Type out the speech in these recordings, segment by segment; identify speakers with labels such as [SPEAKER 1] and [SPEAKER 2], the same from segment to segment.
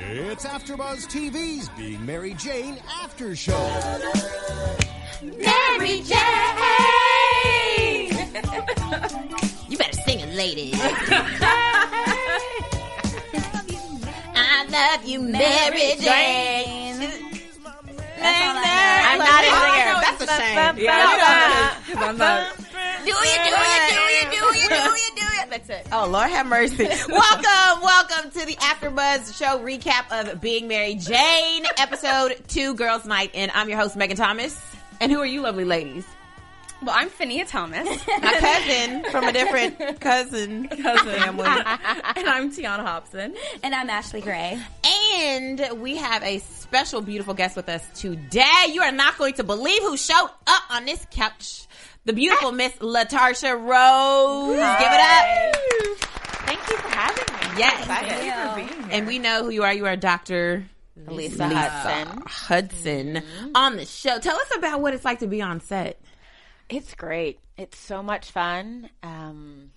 [SPEAKER 1] It's AfterBuzz TV's Being Mary Jane After Show.
[SPEAKER 2] Mary Jane! you better sing it, ladies. I love you, Mary Jane.
[SPEAKER 3] I'm not a singer. That's a shame.
[SPEAKER 2] Do you, do you, do you, do you, do you, do you? That's it.
[SPEAKER 3] Oh Lord have mercy. welcome, welcome to the AfterBuzz show recap of Being Mary Jane, episode two, Girls Night, and I'm your host Megan Thomas. And who are you, lovely ladies?
[SPEAKER 4] Well, I'm Finia Thomas.
[SPEAKER 3] My cousin from a different cousin cousin family.
[SPEAKER 4] and I'm Tiana Hobson.
[SPEAKER 2] And I'm Ashley Gray.
[SPEAKER 3] And we have a special, beautiful guest with us today. You are not going to believe who showed up on this couch. The beautiful Miss Latarsha Rose. Give it up.
[SPEAKER 4] Thank you for having me.
[SPEAKER 3] Yes.
[SPEAKER 4] Thank you for being here.
[SPEAKER 3] And we know who you are. You are Dr.
[SPEAKER 4] Lisa Hudson.
[SPEAKER 3] Hudson mm-hmm. on the show. Tell us about what it's like to be on set.
[SPEAKER 4] It's great. It's so much fun. Um,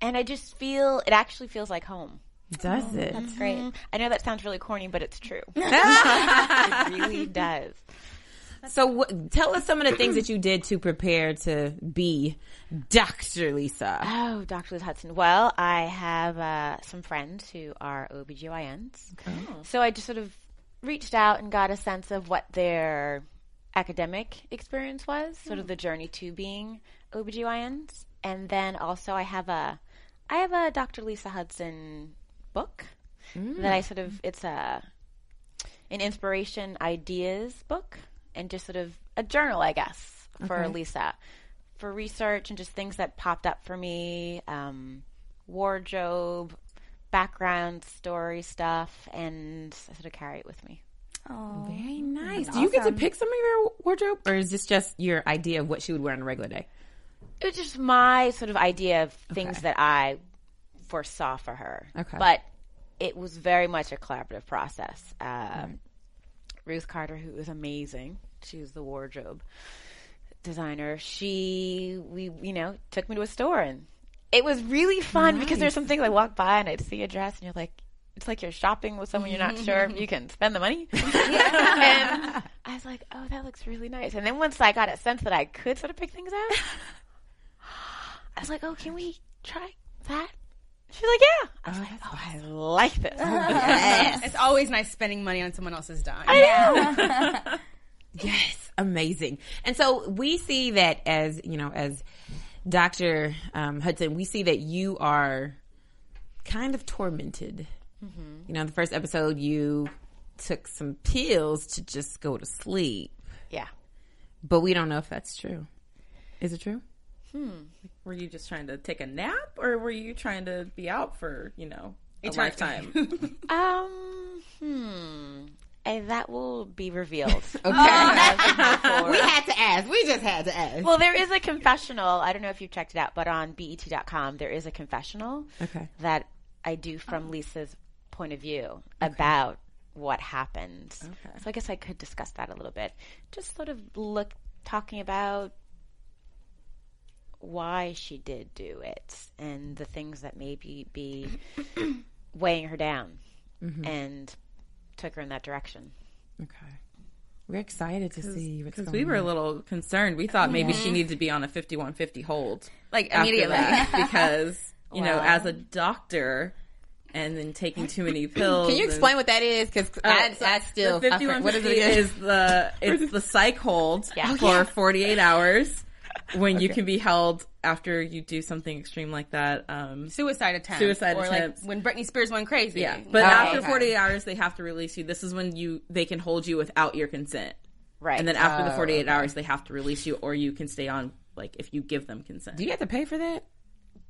[SPEAKER 4] and I just feel, it actually feels like home.
[SPEAKER 3] Does mm-hmm. it?
[SPEAKER 2] That's great. Mm-hmm.
[SPEAKER 4] I know that sounds really corny, but it's true. it really does.
[SPEAKER 3] So, wh- tell us some of the things that you did to prepare to be Dr. Lisa.
[SPEAKER 4] Oh, Dr. Liz Hudson. Well, I have uh, some friends who are OBGYNs. So I just sort of reached out and got a sense of what their academic experience was, sort of the journey to being OBGYNs. And then also I have a I have a Dr. Lisa Hudson book that I sort of it's a an inspiration ideas book and just sort of a journal, I guess, for Lisa for research and just things that popped up for me, um, wardrobe, background story stuff, and I sort of carry it with me.
[SPEAKER 2] Oh,
[SPEAKER 3] Very nice. Do you get to pick some of your wardrobe, or is this just your idea of what she would wear on a regular day?
[SPEAKER 4] It was just my sort of idea of things that I foresaw for her.
[SPEAKER 3] Okay.
[SPEAKER 4] But it was very much a collaborative process. Um, Ruth Carter, who is amazing, she was the wardrobe designer. She, we, you know, took me to a store and it was really fun because there's some things I walk by and I'd see a dress and you're like, it's like you're shopping with someone you're not sure if you can spend the money. and I was like, oh, that looks really nice. And then once I got a sense that I could sort of pick things out, I was like, oh, can we try that? She's like, yeah. I was like, oh, I like this. yes.
[SPEAKER 5] It's always nice spending money on someone else's dime.
[SPEAKER 3] Yes, amazing. And so we see that as you know, as Dr. Um, Hudson, we see that you are kind of tormented. You know, in the first episode, you took some pills to just go to sleep,
[SPEAKER 4] yeah.
[SPEAKER 3] but we don't know if that's true. Is it true?
[SPEAKER 6] Were you just trying to take a nap, or were you trying to be out for you know a
[SPEAKER 5] Eternity.
[SPEAKER 6] lifetime?
[SPEAKER 4] Um, hmm. And that will be revealed.
[SPEAKER 3] Okay. we had to ask. We just had to ask.
[SPEAKER 4] Well, there is a confessional. I don't know if you've checked it out, but on BET.com, there is a confessional
[SPEAKER 3] Okay.
[SPEAKER 4] that I do from Lisa's point of view about what happened. Okay. So I guess I could discuss that a little bit. Just sort of look, talking about why she did do it and the things that maybe be weighing her down,
[SPEAKER 3] Mm-hmm.
[SPEAKER 4] and took her in that direction.
[SPEAKER 3] Okay. We're excited to see what's
[SPEAKER 6] Because
[SPEAKER 3] going
[SPEAKER 6] we were a little concerned. We thought maybe she needed to be on a 5150 hold.
[SPEAKER 5] Like, immediately.
[SPEAKER 6] because, you know, as a doctor and then taking too many pills.
[SPEAKER 3] Can you
[SPEAKER 6] and-
[SPEAKER 3] explain what that is? Because I,
[SPEAKER 6] Oh, so
[SPEAKER 3] I still
[SPEAKER 6] the
[SPEAKER 3] I forget- what is
[SPEAKER 6] 5150
[SPEAKER 3] it again?
[SPEAKER 6] is the it's the psych hold
[SPEAKER 4] Yeah.
[SPEAKER 6] for 48 hours when you can be held after you do something extreme like that. Um,
[SPEAKER 5] Suicide attempt.
[SPEAKER 6] Suicide
[SPEAKER 5] or
[SPEAKER 6] attempts.
[SPEAKER 5] like when Britney Spears went crazy.
[SPEAKER 6] yeah, but
[SPEAKER 3] Oh,
[SPEAKER 6] after
[SPEAKER 3] okay.
[SPEAKER 6] 48 hours they have to release you. This is when you they can hold you without your consent.
[SPEAKER 4] Right.
[SPEAKER 6] And then after the
[SPEAKER 3] Oh,
[SPEAKER 6] 48 hours they have to release you or you can stay on like if you give them consent.
[SPEAKER 3] Do you have to pay for that?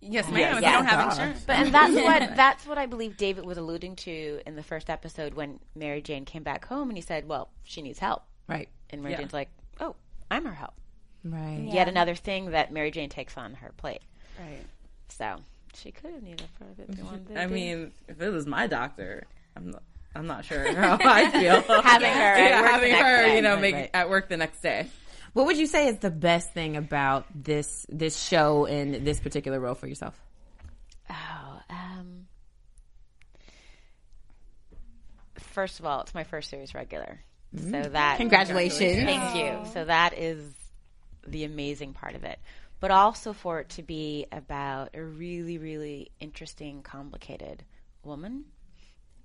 [SPEAKER 5] Yes, ma'am. If
[SPEAKER 4] Yeah.
[SPEAKER 5] you don't have
[SPEAKER 3] God.
[SPEAKER 5] insurance.
[SPEAKER 4] But and that's what that's what I believe David was alluding to in the first episode when Mary Jane came back home and he said, "Well, she needs help,"
[SPEAKER 3] Right.
[SPEAKER 4] and Mary
[SPEAKER 6] Yeah.
[SPEAKER 4] Jane's like, "Oh, I'm her help."
[SPEAKER 3] Right.
[SPEAKER 4] Yet another thing that Mary Jane takes on her plate.
[SPEAKER 5] Right.
[SPEAKER 4] So she could have needed for a bit one.
[SPEAKER 6] I mean, if it was my doctor, I'm not, I'm not sure how I feel
[SPEAKER 4] Having her at
[SPEAKER 6] Yeah,
[SPEAKER 4] work the
[SPEAKER 6] having
[SPEAKER 4] next
[SPEAKER 6] her,
[SPEAKER 4] day.
[SPEAKER 6] you know,
[SPEAKER 3] Right,
[SPEAKER 6] make
[SPEAKER 3] right.
[SPEAKER 6] at work the next day.
[SPEAKER 3] What would you say is the best thing about this this show and this particular role for yourself?
[SPEAKER 4] Oh, um, first of all, it's my first series regular, so that
[SPEAKER 3] Congratulations.
[SPEAKER 4] Thank you. So that is the amazing part of it. But also for it to be about a really, really interesting, complicated woman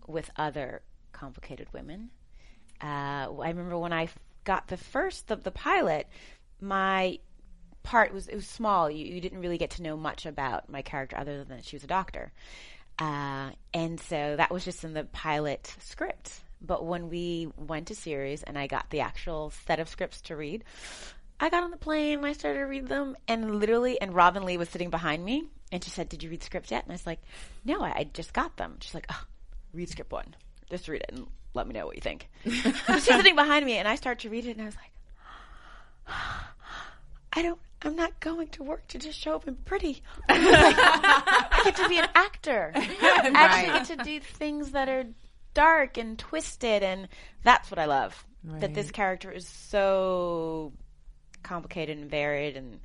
[SPEAKER 4] with other complicated women. Uh, I remember when I got the first, the, the pilot, my part was, it was small. You, you didn't really get to know much about my character other than that she was a doctor. Uh, and so that was just in the pilot script. But when we went to series and I got the actual set of scripts to read, I got on the plane and I started to read them and literally, and Robinne Lee was sitting behind me and she said, did you read the script yet? And I was like, no, I, I just got them. She's like, oh, read script one. Just read it and let me know what you think. She's sitting behind me and I start to read it and I was like, I don't, I'm not going to work to just show up and pretty. I get to be an actor. I actually get to do things that are dark and twisted, and that's what I love. That this character is so complicated and varied, and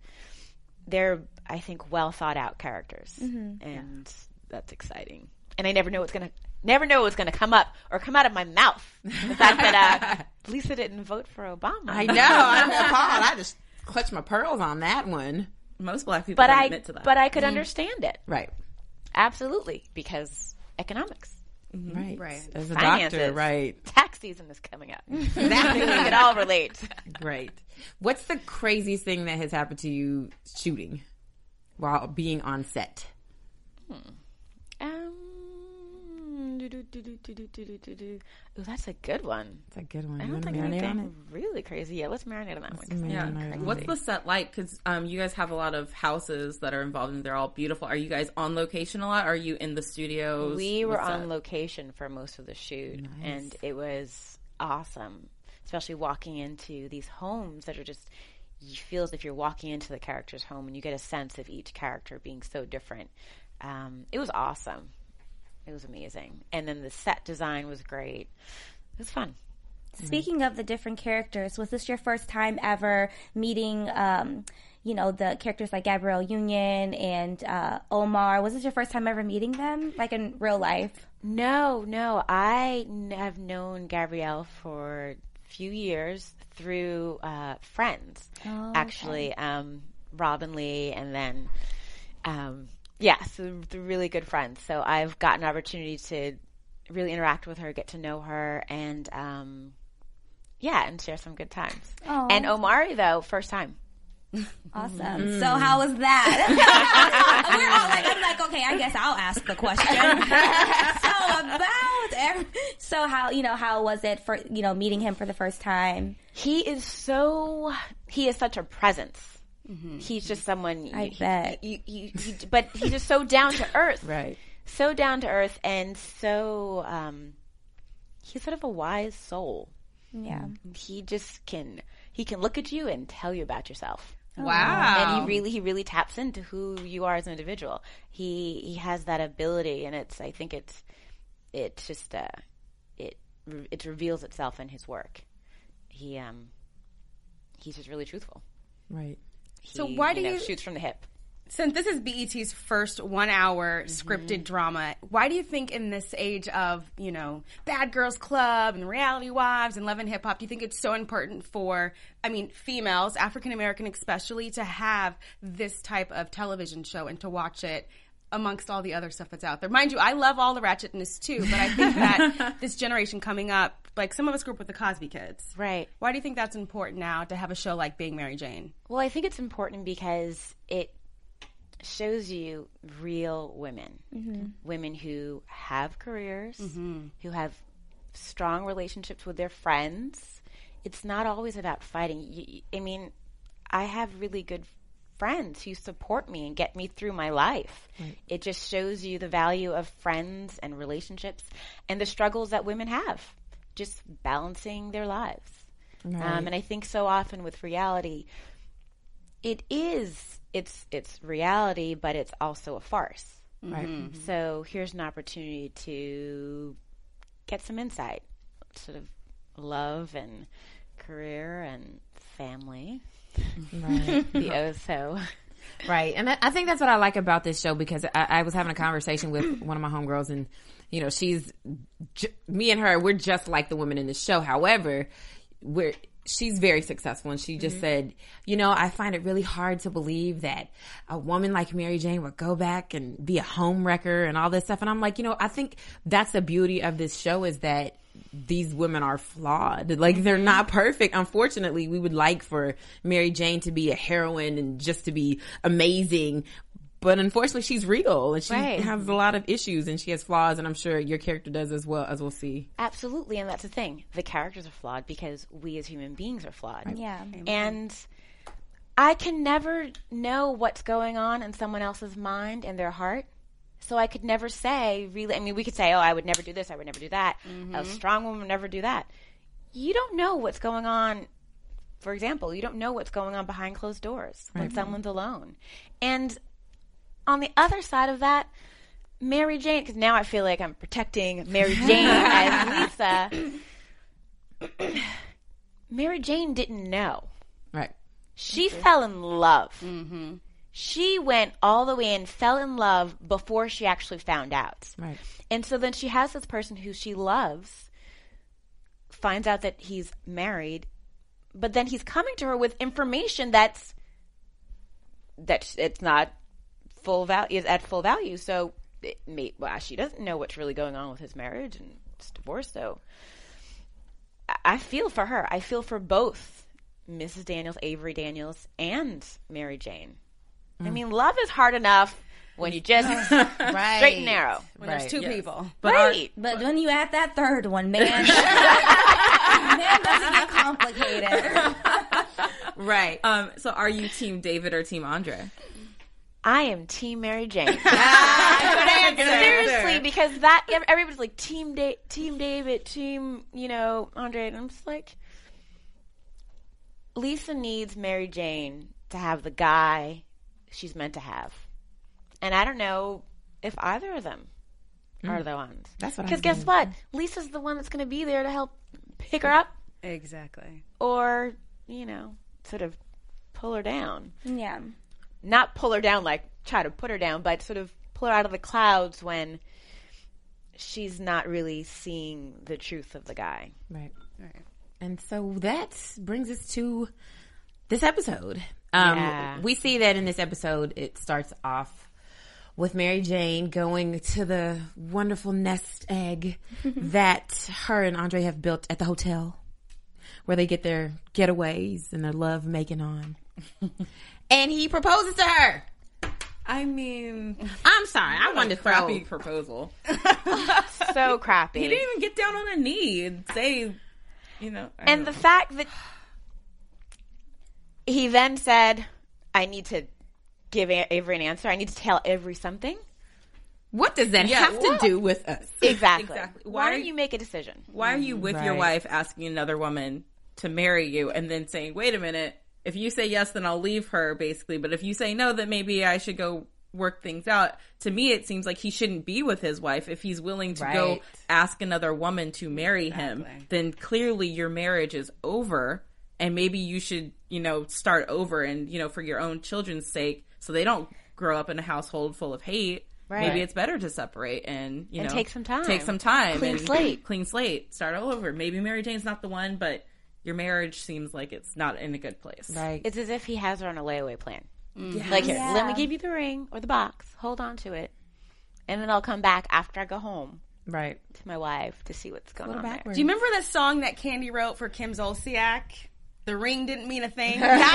[SPEAKER 4] they're, I think, well thought out characters, and that's exciting. And I never know what's gonna. Never know what's going to come up or come out of my mouth. The fact that uh, Lisa didn't vote for Obama.
[SPEAKER 3] I know. I'm appalled. I just clutched my pearls on that one.
[SPEAKER 6] Most black people
[SPEAKER 4] but
[SPEAKER 6] don't
[SPEAKER 4] I,
[SPEAKER 6] admit to that.
[SPEAKER 4] but I could understand it
[SPEAKER 3] Right.
[SPEAKER 4] absolutely because economics,
[SPEAKER 3] Right.
[SPEAKER 5] Right.
[SPEAKER 3] As a
[SPEAKER 4] finances,
[SPEAKER 3] doctor, right.
[SPEAKER 4] Tax season is coming up. that we can all relate.
[SPEAKER 3] Great. What's the craziest thing that has happened to you shooting while being on set?
[SPEAKER 4] Um, Ooh, that's a good one.
[SPEAKER 3] It's a good one.
[SPEAKER 4] I don't think anything really crazy. Yeah, let's marinate on that one.
[SPEAKER 6] yeah. What's the set like? Because um, you guys have a lot of houses that are involved, and they're all beautiful. Are you guys on location a lot? Are you in the studios?
[SPEAKER 4] We were
[SPEAKER 6] What's
[SPEAKER 4] on
[SPEAKER 6] that?
[SPEAKER 4] location for most of the shoot, and it was awesome. Especially walking into these homes that are just, you feel as if you're walking into the character's home, and you get a sense of each character being so different. Um, it was awesome. It was amazing, and then the set design was great. It was fun.
[SPEAKER 7] Speaking of the different characters, was this your first time ever meeting, um, you know, the characters like Gabrielle Union and uh, Omar? Was this your first time ever meeting them, like in real life?
[SPEAKER 4] No, no. I have known Gabrielle for a few years through uh, friends, actually. Um, Robinne Lee, and then, um, yeah, so really good friends. So I've gotten an opportunity to really interact with her, get to know her, and um, yeah, and share some good times. And Omari, though, first time.
[SPEAKER 7] Awesome. So how was that? We're all like, I'm like, okay, I guess I'll ask the question. so about, every, so how you know how was it for you know meeting him for the first time?
[SPEAKER 4] He is so he is such a presence. He's just someone.
[SPEAKER 7] I
[SPEAKER 4] you-
[SPEAKER 7] bet.
[SPEAKER 4] You, you, you, but he's just so down to earth.
[SPEAKER 3] Right.
[SPEAKER 4] So down to earth and so um, he's sort of a wise soul.
[SPEAKER 7] Yeah.
[SPEAKER 4] He just can he can look at you and tell you about yourself.
[SPEAKER 5] Wow.
[SPEAKER 4] And he really he really taps into who you are as an individual. He he has that ability, and it's I think it's it's just uh, it it reveals itself in his work. He um he's just really truthful.
[SPEAKER 3] Right.
[SPEAKER 5] So
[SPEAKER 4] He,
[SPEAKER 5] why do
[SPEAKER 4] know,
[SPEAKER 5] you-
[SPEAKER 4] shoots from the hip?
[SPEAKER 5] Since this is BET's first one hour scripted mm-hmm. drama, why do you think in this age of, you know, Bad Girls Club and Reality Wives and Love and Hip Hop, do you think it's so important for, I mean, females, African American especially, to have this type of television show and to watch it amongst all the other stuff that's out there? Mind you, I love all the ratchetness too, but I think that this generation coming up, like some of us grew up with the Cosby Kids.
[SPEAKER 4] Right.
[SPEAKER 5] Why do you think that's important now to have a show like Being Mary Jane?
[SPEAKER 4] Well, I think it's important because it shows you real women, mm-hmm. women who have careers, mm-hmm. who have strong relationships with their friends. It's not always about fighting. I mean, I have really good friends who support me and get me through my life. It just shows you the value of friends and relationships and the struggles that women have, just balancing their lives. Um, and I think so often with reality, it is it's it's reality, but it's also a farce.
[SPEAKER 3] Right.
[SPEAKER 4] So here's an opportunity to get some insight, sort of love and career and family.
[SPEAKER 3] Right.
[SPEAKER 4] The oh so
[SPEAKER 3] Right. And I, I think that's what I like about this show because I, I was having a conversation with one of my homegirls and, you know, she's, j- me and her, we're just like the women in the show. However, we're, she's very successful and she just mm-hmm. said, you know, I find it really hard to believe that a woman like Mary Jane would go back and be a home wrecker and all this stuff. And I'm like, you know, I think that's the beauty of this show is that these women are flawed. Like they're mm-hmm. not perfect. Unfortunately, we would like for Mary Jane to be a heroine and just to be amazing. But unfortunately, she's real and she
[SPEAKER 4] Right.
[SPEAKER 3] has a lot of issues and she has flaws. And I'm sure your character does as well, as we'll see.
[SPEAKER 4] absolutely, and that's the thing. The characters are flawed because we as human beings are flawed.
[SPEAKER 7] Yeah.
[SPEAKER 4] And I can never know what's going on in someone else's mind and their heart. So I could never say, really, I mean, we could say, oh, I would never do this, I would never do that. A mm-hmm. strong woman would never do that. You don't know what's going on. For example, you don't know what's going on behind closed doors when someone's alone. And on the other side of that, Mary Jane, because now I feel like I'm protecting Mary Jane as Lisa. Mary Jane didn't know.
[SPEAKER 3] Right.
[SPEAKER 4] She fell in love. Mm-hmm. She went all the way in, fell in love before she actually found out.
[SPEAKER 3] Right.
[SPEAKER 4] And so then she has this person who she loves, finds out that he's married, but then he's coming to her with information that's that it's not full value is at full value. So it may, well, she doesn't know what's really going on with his marriage and it's divorce. So I- I feel for her. I feel for both Mrs. Daniels, Avery Daniels, and Mary Jane. I mean, love is hard enough when you just right. straight and narrow.
[SPEAKER 5] When there's two people.
[SPEAKER 6] But are-
[SPEAKER 4] right.
[SPEAKER 7] But when you add that third one, man, man doesn't get complicated.
[SPEAKER 3] Right.
[SPEAKER 6] um, so are you Team David or Team Andre?
[SPEAKER 4] I am Team Mary Jane. Good answer. Seriously, because that ev- everybody's like Team da- Team David, Team you know Andre, and I'm just like, Lisa needs Mary Jane to have the guy she's meant to have, and I don't know if either of them hmm. are the ones.
[SPEAKER 3] That's what
[SPEAKER 4] Because guess what? Lisa's the one that's going to be there to help pick her up,
[SPEAKER 5] Exactly.
[SPEAKER 4] or you know, sort of pull her down
[SPEAKER 7] yeah.
[SPEAKER 4] Not pull her down like try to put her down, but sort of pull her out of the clouds when she's not really seeing the truth of the guy.
[SPEAKER 3] Right. Right. And so that brings us to this episode. Um,
[SPEAKER 4] Yeah.
[SPEAKER 3] We see that in this episode, it starts off with Mary Jane going to the wonderful nest egg that her and Andre have built at the hotel where they get their getaways and their love making on. and he proposes to her.
[SPEAKER 6] I mean,
[SPEAKER 3] I'm sorry. I wanted to throw.
[SPEAKER 6] crappy proposal.
[SPEAKER 4] So crappy.
[SPEAKER 6] He didn't even get down on a knee and say, you know. I
[SPEAKER 4] and the
[SPEAKER 6] know.
[SPEAKER 4] fact that he then said, I need to give A- Avery an answer. I need to tell Avery something.
[SPEAKER 3] What does that have
[SPEAKER 6] what?
[SPEAKER 3] to do with us?
[SPEAKER 4] Exactly.
[SPEAKER 6] Exactly.
[SPEAKER 4] Why,
[SPEAKER 6] Why-
[SPEAKER 4] don't you make a decision?
[SPEAKER 6] why are you with your wife asking another woman to marry you and then saying, wait a minute, if you say yes, then I'll leave her, basically. But if you say no, then maybe I should go work things out. To me, it seems like he shouldn't be with his wife. If he's willing to go ask another woman to marry him, then clearly your marriage is over. And maybe you should, you know, start over and, you know, for your own children's sake, so they don't grow up in a household full of hate.
[SPEAKER 4] Right.
[SPEAKER 6] Maybe it's better to separate and you
[SPEAKER 4] And
[SPEAKER 6] know
[SPEAKER 4] take some time.
[SPEAKER 6] Take some time.
[SPEAKER 4] Clean
[SPEAKER 6] and
[SPEAKER 4] slate.
[SPEAKER 6] Clean slate. Start all over. Maybe Mary Jane's not the one, but your marriage seems like it's not in a good place.
[SPEAKER 3] Right.
[SPEAKER 4] It's as if he has her on a layaway plan. Mm-hmm.
[SPEAKER 6] Yes.
[SPEAKER 4] Like, here, let me give you the ring or the box. Hold on to it. And then I'll come back after I go home
[SPEAKER 3] Right.
[SPEAKER 4] to my wife to see what's going on there.
[SPEAKER 5] Do you remember the song that Kandi wrote for Kim Zolciak? The ring didn't mean a thing. That's all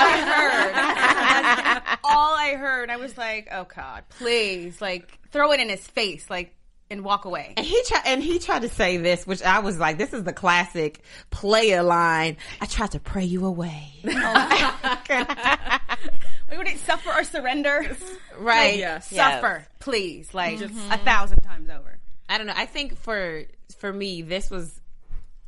[SPEAKER 5] I heard. That's all I heard. I was like, oh God, please, like throw it in his face, like, and walk away.
[SPEAKER 3] And he tried, and he tried to say this, which I was like, "This is the classic player line." I tried to pray you away, oh
[SPEAKER 5] We would it suffer or surrender?
[SPEAKER 3] right?
[SPEAKER 6] Yes.
[SPEAKER 5] Suffer, please, like mm-hmm. a thousand times over.
[SPEAKER 3] I don't know. I think for for me, this was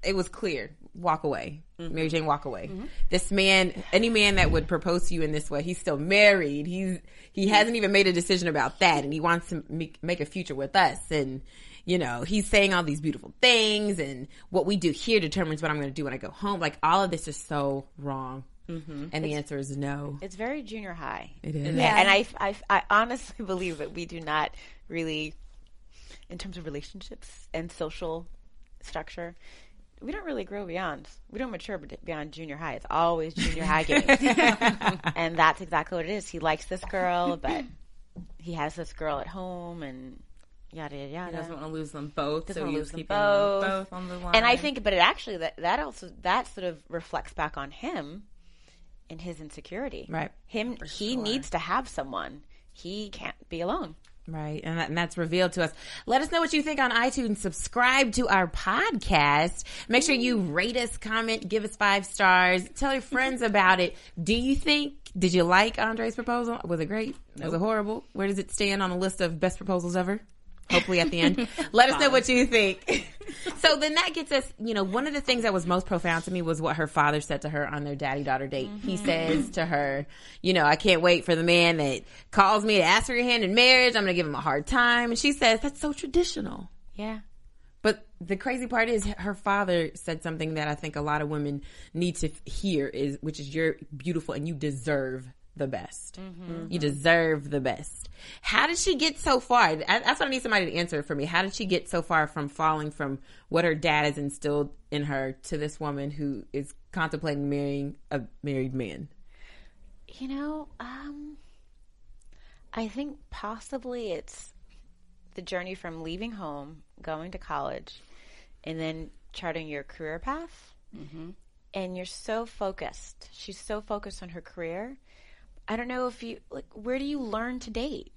[SPEAKER 3] it was clear. Walk away, mm-hmm. Mary Jane. Walk away. Mm-hmm. This man, any man that would propose to you in this way, he's still married. He's he hasn't even made a decision about that, and he wants to make, make a future with us. And you know, he's saying all these beautiful things, and what we do here determines what I'm going to do when I go home. Like all of this is so wrong. Mm-hmm. And the answer is no.
[SPEAKER 4] It's very junior high.
[SPEAKER 3] It is.
[SPEAKER 4] And, and I, I, I honestly believe that we do not really, in terms of relationships and social structure, we don't really grow beyond. We don't mature beyond junior high. It's always junior high games, and that's exactly what it is. He likes this girl, but he has this girl at home, and yada yada yada.
[SPEAKER 6] He doesn't want to lose them both,
[SPEAKER 4] Doesn't
[SPEAKER 6] so
[SPEAKER 4] wanna
[SPEAKER 6] he's
[SPEAKER 4] lose them
[SPEAKER 6] keeping
[SPEAKER 4] both.
[SPEAKER 6] them both on the line.
[SPEAKER 4] And I think, but it actually that that also that sort of reflects back on him and his insecurity.
[SPEAKER 3] Right.
[SPEAKER 4] Him, he needs to have someone. He can't be alone.
[SPEAKER 3] Right. And, that, and that's revealed to us. Let us know what you think on iTunes. Subscribe to our podcast. Make sure you rate us, comment, give us five stars. Tell your friends about it. Do you think, did you like Andre's proposal? Was it great? Was it horrible? Where does it stand on the list of best proposals ever? Hopefully at the end. Let us know what you think. so then that gets us, you know, one of the things that was most profound to me was what her father said to her on their daddy daughter date. He mm-hmm. says to her, you know, I can't wait for the man that calls me to ask for your hand in marriage. I'm going to give him a hard time. And she says, that's so traditional.
[SPEAKER 4] Yeah.
[SPEAKER 3] But the crazy part is her father said something that I think a lot of women need to hear is, which is you're beautiful and you deserve the best. Mm-hmm. You mm-hmm. deserve the best. How did she get so far? I- That's what I need somebody to answer for me. How did she get so far from falling from what her dad has instilled in her to this woman who is contemplating marrying a married man?
[SPEAKER 4] You know, um, I think possibly it's the journey from leaving home, going to college, and then charting your career path. Mm-hmm. And you're so focused. She's so focused on her career. I don't know if you like. Where do you learn to date?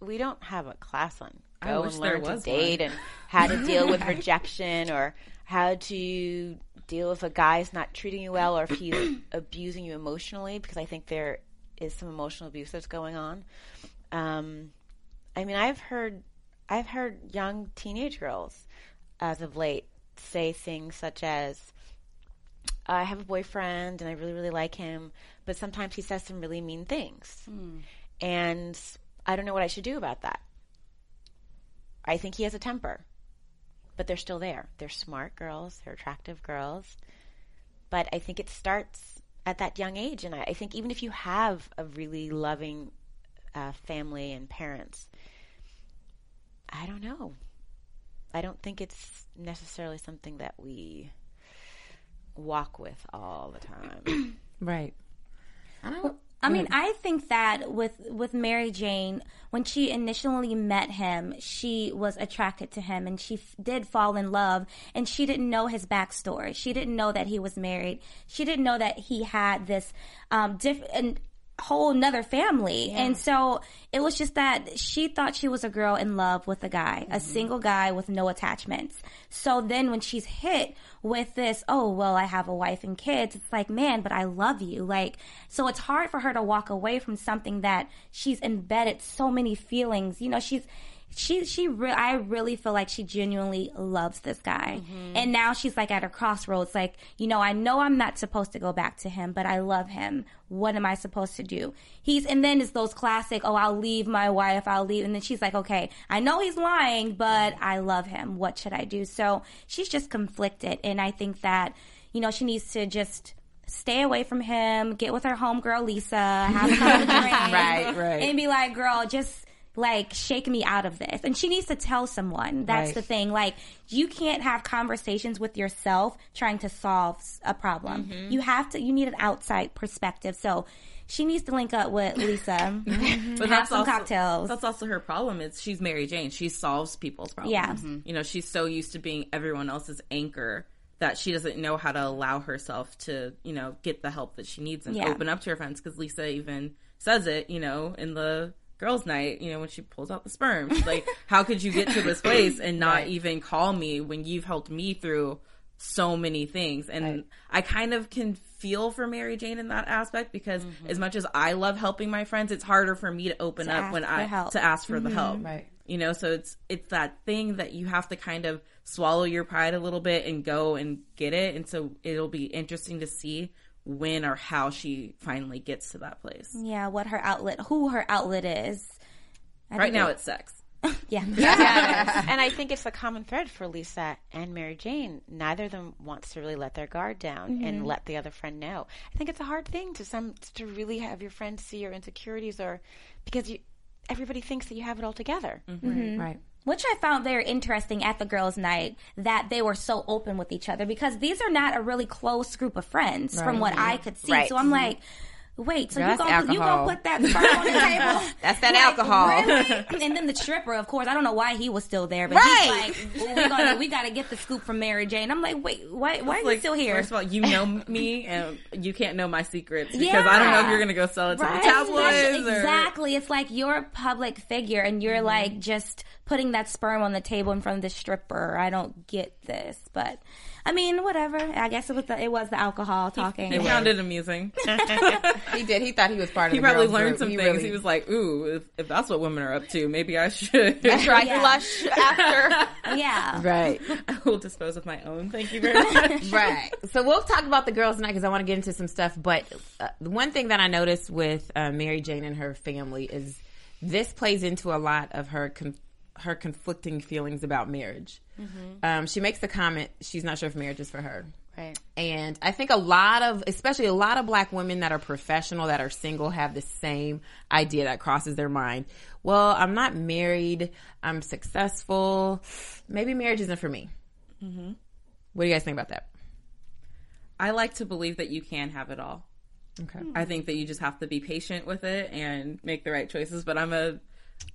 [SPEAKER 4] We don't have a class on
[SPEAKER 6] I
[SPEAKER 4] go
[SPEAKER 6] wish
[SPEAKER 4] and learn to date
[SPEAKER 6] one.
[SPEAKER 4] and how to deal with rejection or how to deal if a guy's not treating you well or if he's abusing you emotionally because I think there is some emotional abuse that's going on. Um, I mean, I've heard I've heard young teenage girls as of late say things such as I have a boyfriend and I really, really like him, but sometimes he says some really mean things. And I don't know what I should do about that. I think he has a temper, but they're still there. They're smart girls, they're attractive girls. But I think it starts at that young age. And I, I think even if you have a really loving uh, family and parents, I don't know. I don't think it's necessarily something that we walk with all the time.
[SPEAKER 3] Right. I don't.
[SPEAKER 7] I mean, I think that with with Mary Jane, when she initially met him, she was attracted to him, and she f- did fall in love. And she didn't know his backstory. She didn't know that he was married. She didn't know that he had this um, different whole nother family. And so it was just that she thought she was a girl in love with a guy, a mm-hmm. single guy with no attachments. So then when she's hit with this, oh, well, I have a wife and kids, it's like, man, but I love you. Like, so it's hard for her to walk away from something that she's embedded so many feelings. You know, she's, she she re- I really feel like she genuinely loves this guy. Mm-hmm. And now she's like at a crossroads like, you know, I know I'm not supposed to go back to him, but I love him. What am I supposed to do? He's and then it's those classic, oh, I'll leave my wife, I'll leave and then she's like, okay, I know he's lying, but I love him. What should I do? So she's just conflicted and I think that, you know, she needs to just stay away from him, get with her homegirl Lisa, have a couple of drinks.
[SPEAKER 3] Right, right.
[SPEAKER 7] And be like, girl, just like shake me out of this. And she needs to tell someone. That's
[SPEAKER 3] Right.
[SPEAKER 7] the thing. Like, you can't have conversations with yourself trying to solve a problem.
[SPEAKER 3] Mm-hmm.
[SPEAKER 7] You have to, you need an outside perspective. So she needs to link up with Lisa,
[SPEAKER 6] But
[SPEAKER 7] have
[SPEAKER 6] that's
[SPEAKER 7] some
[SPEAKER 6] also,
[SPEAKER 7] cocktails.
[SPEAKER 6] That's also her problem. Is she's Mary Jane. She solves people's problems.
[SPEAKER 7] Yeah.
[SPEAKER 6] You know, she's so used to being everyone else's anchor that she doesn't know how to allow herself to, you know, get the help that she needs and
[SPEAKER 7] Yeah.
[SPEAKER 6] open up to her friends. Because Lisa even says it, you know, in the girls' night, you know, when she pulls out the sperm. She's like, how could you get to this place and not even call me when you've helped me through so many things? And I kind of can feel for Mary Jane in that aspect because mm-hmm. as much as I love helping my friends, it's harder for me to open
[SPEAKER 7] To
[SPEAKER 6] up when I
[SPEAKER 7] help.
[SPEAKER 6] to ask for the mm-hmm. help.
[SPEAKER 3] Right.
[SPEAKER 6] You know, so it's it's that thing that you have to kind of swallow your pride a little bit and go and get it. And so it'll be interesting to see when or how she finally gets to that place.
[SPEAKER 7] yeah, what her outlet, who her outlet is. I
[SPEAKER 6] Right now
[SPEAKER 7] it-
[SPEAKER 6] it's sex.
[SPEAKER 7] yeah.
[SPEAKER 4] and I think it's a common thread for Lisa and Mary Jane. Neither of them wants to really let their guard down and mm-hmm. let the other friend know. I think it's a hard thing to some to really have your friend see your insecurities, or because you everybody thinks that you have it all together. Mm-hmm. Mm-hmm.
[SPEAKER 3] Right.
[SPEAKER 7] Which I found very interesting at the girls' night that they were so open with each other because these are not a really close group of friends from what I mm-hmm. could see.
[SPEAKER 4] Right.
[SPEAKER 7] So I'm mm-hmm. like, wait, so
[SPEAKER 3] Girl,
[SPEAKER 7] you
[SPEAKER 3] that's
[SPEAKER 7] gonna, you gonna put that sperm on the table?
[SPEAKER 3] That's that
[SPEAKER 7] Like,
[SPEAKER 3] alcohol.
[SPEAKER 7] really? And then the stripper, of course, I don't know why he was still there, but
[SPEAKER 3] Right.
[SPEAKER 7] he's like, well, we, gotta, we gotta get the scoop from Mary Jane. I'm like, wait, why, why are you still here?
[SPEAKER 6] First of all, you know me and you can't know my secrets because I don't know if you're gonna go sell it to
[SPEAKER 7] Right.
[SPEAKER 6] the tabloids or
[SPEAKER 7] Exactly. It's like you're a public figure and you're like mm-hmm. just putting that sperm on the table in front of the stripper. I don't get this, but I mean, whatever. I guess it was the, it was the alcohol talking.
[SPEAKER 6] He found it amusing.
[SPEAKER 3] He did. He thought he was part of
[SPEAKER 6] he
[SPEAKER 3] the
[SPEAKER 6] probably
[SPEAKER 3] girls'
[SPEAKER 6] learned
[SPEAKER 3] group.
[SPEAKER 6] some
[SPEAKER 3] He
[SPEAKER 6] things.
[SPEAKER 3] really-
[SPEAKER 6] He was like, "Ooh, if, if that's what women are up to, maybe I should
[SPEAKER 4] Try
[SPEAKER 7] Yeah.
[SPEAKER 4] blush after.
[SPEAKER 7] yeah.
[SPEAKER 3] right.
[SPEAKER 6] I will dispose of my own. Thank you very much."
[SPEAKER 3] right. So we'll talk about the girls tonight because I want to get into some stuff. But uh, one thing that I noticed with uh, Mary Jane and her family is this plays into a lot of her con- her conflicting feelings about marriage. Um, she makes the comment she's not sure if marriage is for her.
[SPEAKER 4] Right.
[SPEAKER 3] And I think a lot of, especially a lot of black women that are professional, that are single, have the same idea that crosses their mind. Well, I'm not married. I'm successful. Maybe marriage isn't for me. What do you guys think about that?
[SPEAKER 6] I like to believe that you can have it all.
[SPEAKER 3] Okay.
[SPEAKER 6] I think that you just have to be patient with it and make the right choices. But I'm a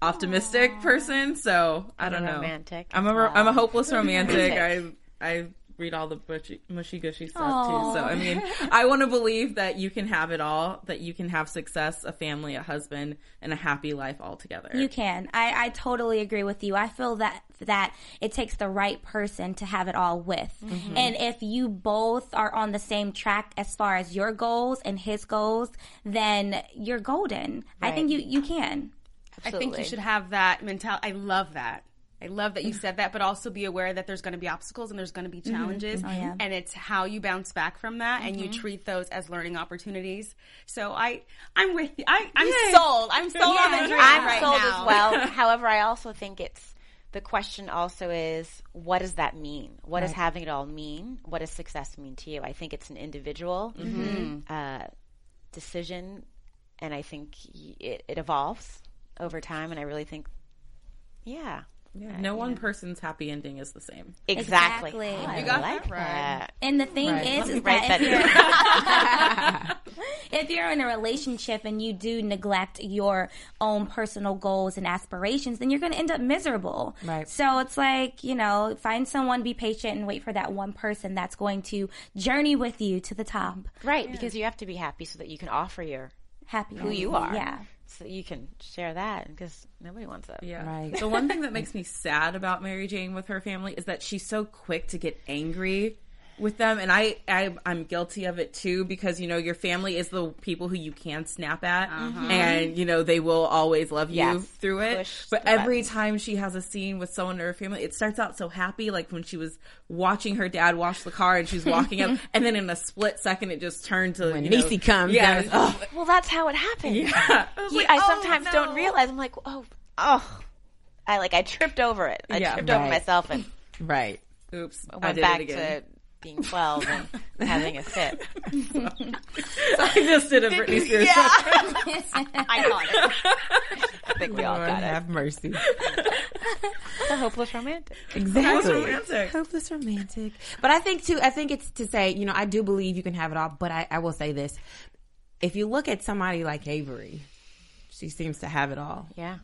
[SPEAKER 6] optimistic person, so I don't know.
[SPEAKER 4] romantic
[SPEAKER 6] I'm a ro- I'm a hopeless romantic. I
[SPEAKER 4] Romantic.
[SPEAKER 6] I read all the mushy, mushy gushy stuff too. So I mean, I want to believe that you can have it all. That you can have success, a family, a husband, and a happy life all together.
[SPEAKER 7] You can. I, I totally agree with you. I feel that that it takes the right person to have it all with. Mm-hmm. And if you both are on the same track as far as your goals and his goals, then you're golden. I think you you can.
[SPEAKER 5] I think you should have that mentality. I love that. I love that you said that, but also be aware that there's going to be obstacles and there's going to be mm-hmm. challenges, oh,
[SPEAKER 7] yeah.
[SPEAKER 5] and it's how you bounce back from that, and you mm-hmm. treat those as learning opportunities. So I, I'm with you. I, I'm sold. I'm sold on the dream
[SPEAKER 4] I'm
[SPEAKER 5] right
[SPEAKER 4] sold
[SPEAKER 5] now.
[SPEAKER 4] as well. However, I also think it's the question also is what does that mean? What does having it all mean? What does success mean to you? I think it's an individual mm-hmm. uh, decision, and I think it, it evolves over time. And I really think, yeah,
[SPEAKER 6] Yeah, no one person's happy ending is the same.
[SPEAKER 4] exactly.
[SPEAKER 7] Exactly.
[SPEAKER 4] Oh,
[SPEAKER 7] You
[SPEAKER 5] got
[SPEAKER 4] like
[SPEAKER 5] that right.
[SPEAKER 4] that.
[SPEAKER 7] And the thing
[SPEAKER 3] Right.
[SPEAKER 7] is, is that
[SPEAKER 4] that
[SPEAKER 7] if you're, if you're in a relationship and you do neglect your own personal goals and aspirations, then you're going to end up miserable.
[SPEAKER 3] Right.
[SPEAKER 7] So it's like, you know, find someone, be patient, and wait for that one person that's going to journey with you to the top.
[SPEAKER 4] Right, because you have to be happy so that you can offer your
[SPEAKER 7] Happy.
[SPEAKER 4] who you are.
[SPEAKER 7] Yeah.
[SPEAKER 4] So you can share that because nobody wants that.
[SPEAKER 6] Yeah.
[SPEAKER 3] Right.
[SPEAKER 6] The one thing that makes me sad about Mary Jane with her family is that she's so quick to get angry with them and I, I I'm guilty of it too because you know your family is the people who you can snap at uh-huh. and you know they will always love you
[SPEAKER 4] Yes.
[SPEAKER 6] through it
[SPEAKER 4] Push
[SPEAKER 6] but every
[SPEAKER 4] buttons.
[SPEAKER 6] time she has a scene with someone in her family it starts out so happy like when she was watching her dad wash the car and she's walking up and then in a split second it just turned to
[SPEAKER 3] When
[SPEAKER 6] you know,
[SPEAKER 3] Niecy comes,
[SPEAKER 6] yeah
[SPEAKER 3] that was- oh.
[SPEAKER 4] Well, that's how it happens.
[SPEAKER 6] yeah I,
[SPEAKER 4] You-
[SPEAKER 6] like,
[SPEAKER 4] I
[SPEAKER 6] "Oh,
[SPEAKER 4] sometimes
[SPEAKER 6] no."
[SPEAKER 4] don't realize. I'm like, oh, oh, I like I tripped over it. I
[SPEAKER 6] Yeah.
[SPEAKER 4] tripped over myself and
[SPEAKER 3] Right.
[SPEAKER 6] oops I
[SPEAKER 4] went
[SPEAKER 6] did
[SPEAKER 4] back
[SPEAKER 6] it again
[SPEAKER 4] to being 12 and having a fit.
[SPEAKER 6] I just did a Britney Spears.
[SPEAKER 4] I caught it. I think we all
[SPEAKER 3] Lord
[SPEAKER 4] got it.
[SPEAKER 3] have mercy.
[SPEAKER 4] The hopeless romantic.
[SPEAKER 3] Exactly.
[SPEAKER 6] Hopeless romantic.
[SPEAKER 3] Hopeless romantic. But I think too, I think it's to say, you know, I do believe you can have it all, but I, I will say this. If you look at somebody like Avery, she seems to have it all.
[SPEAKER 4] Yeah.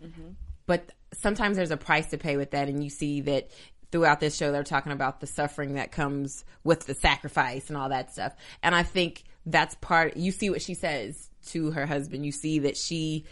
[SPEAKER 3] But sometimes there's a price to pay with that, and you see that throughout this show they're talking about the suffering that comes with the sacrifice and all that stuff. And I think that's part you see what she says to her husband. You see that she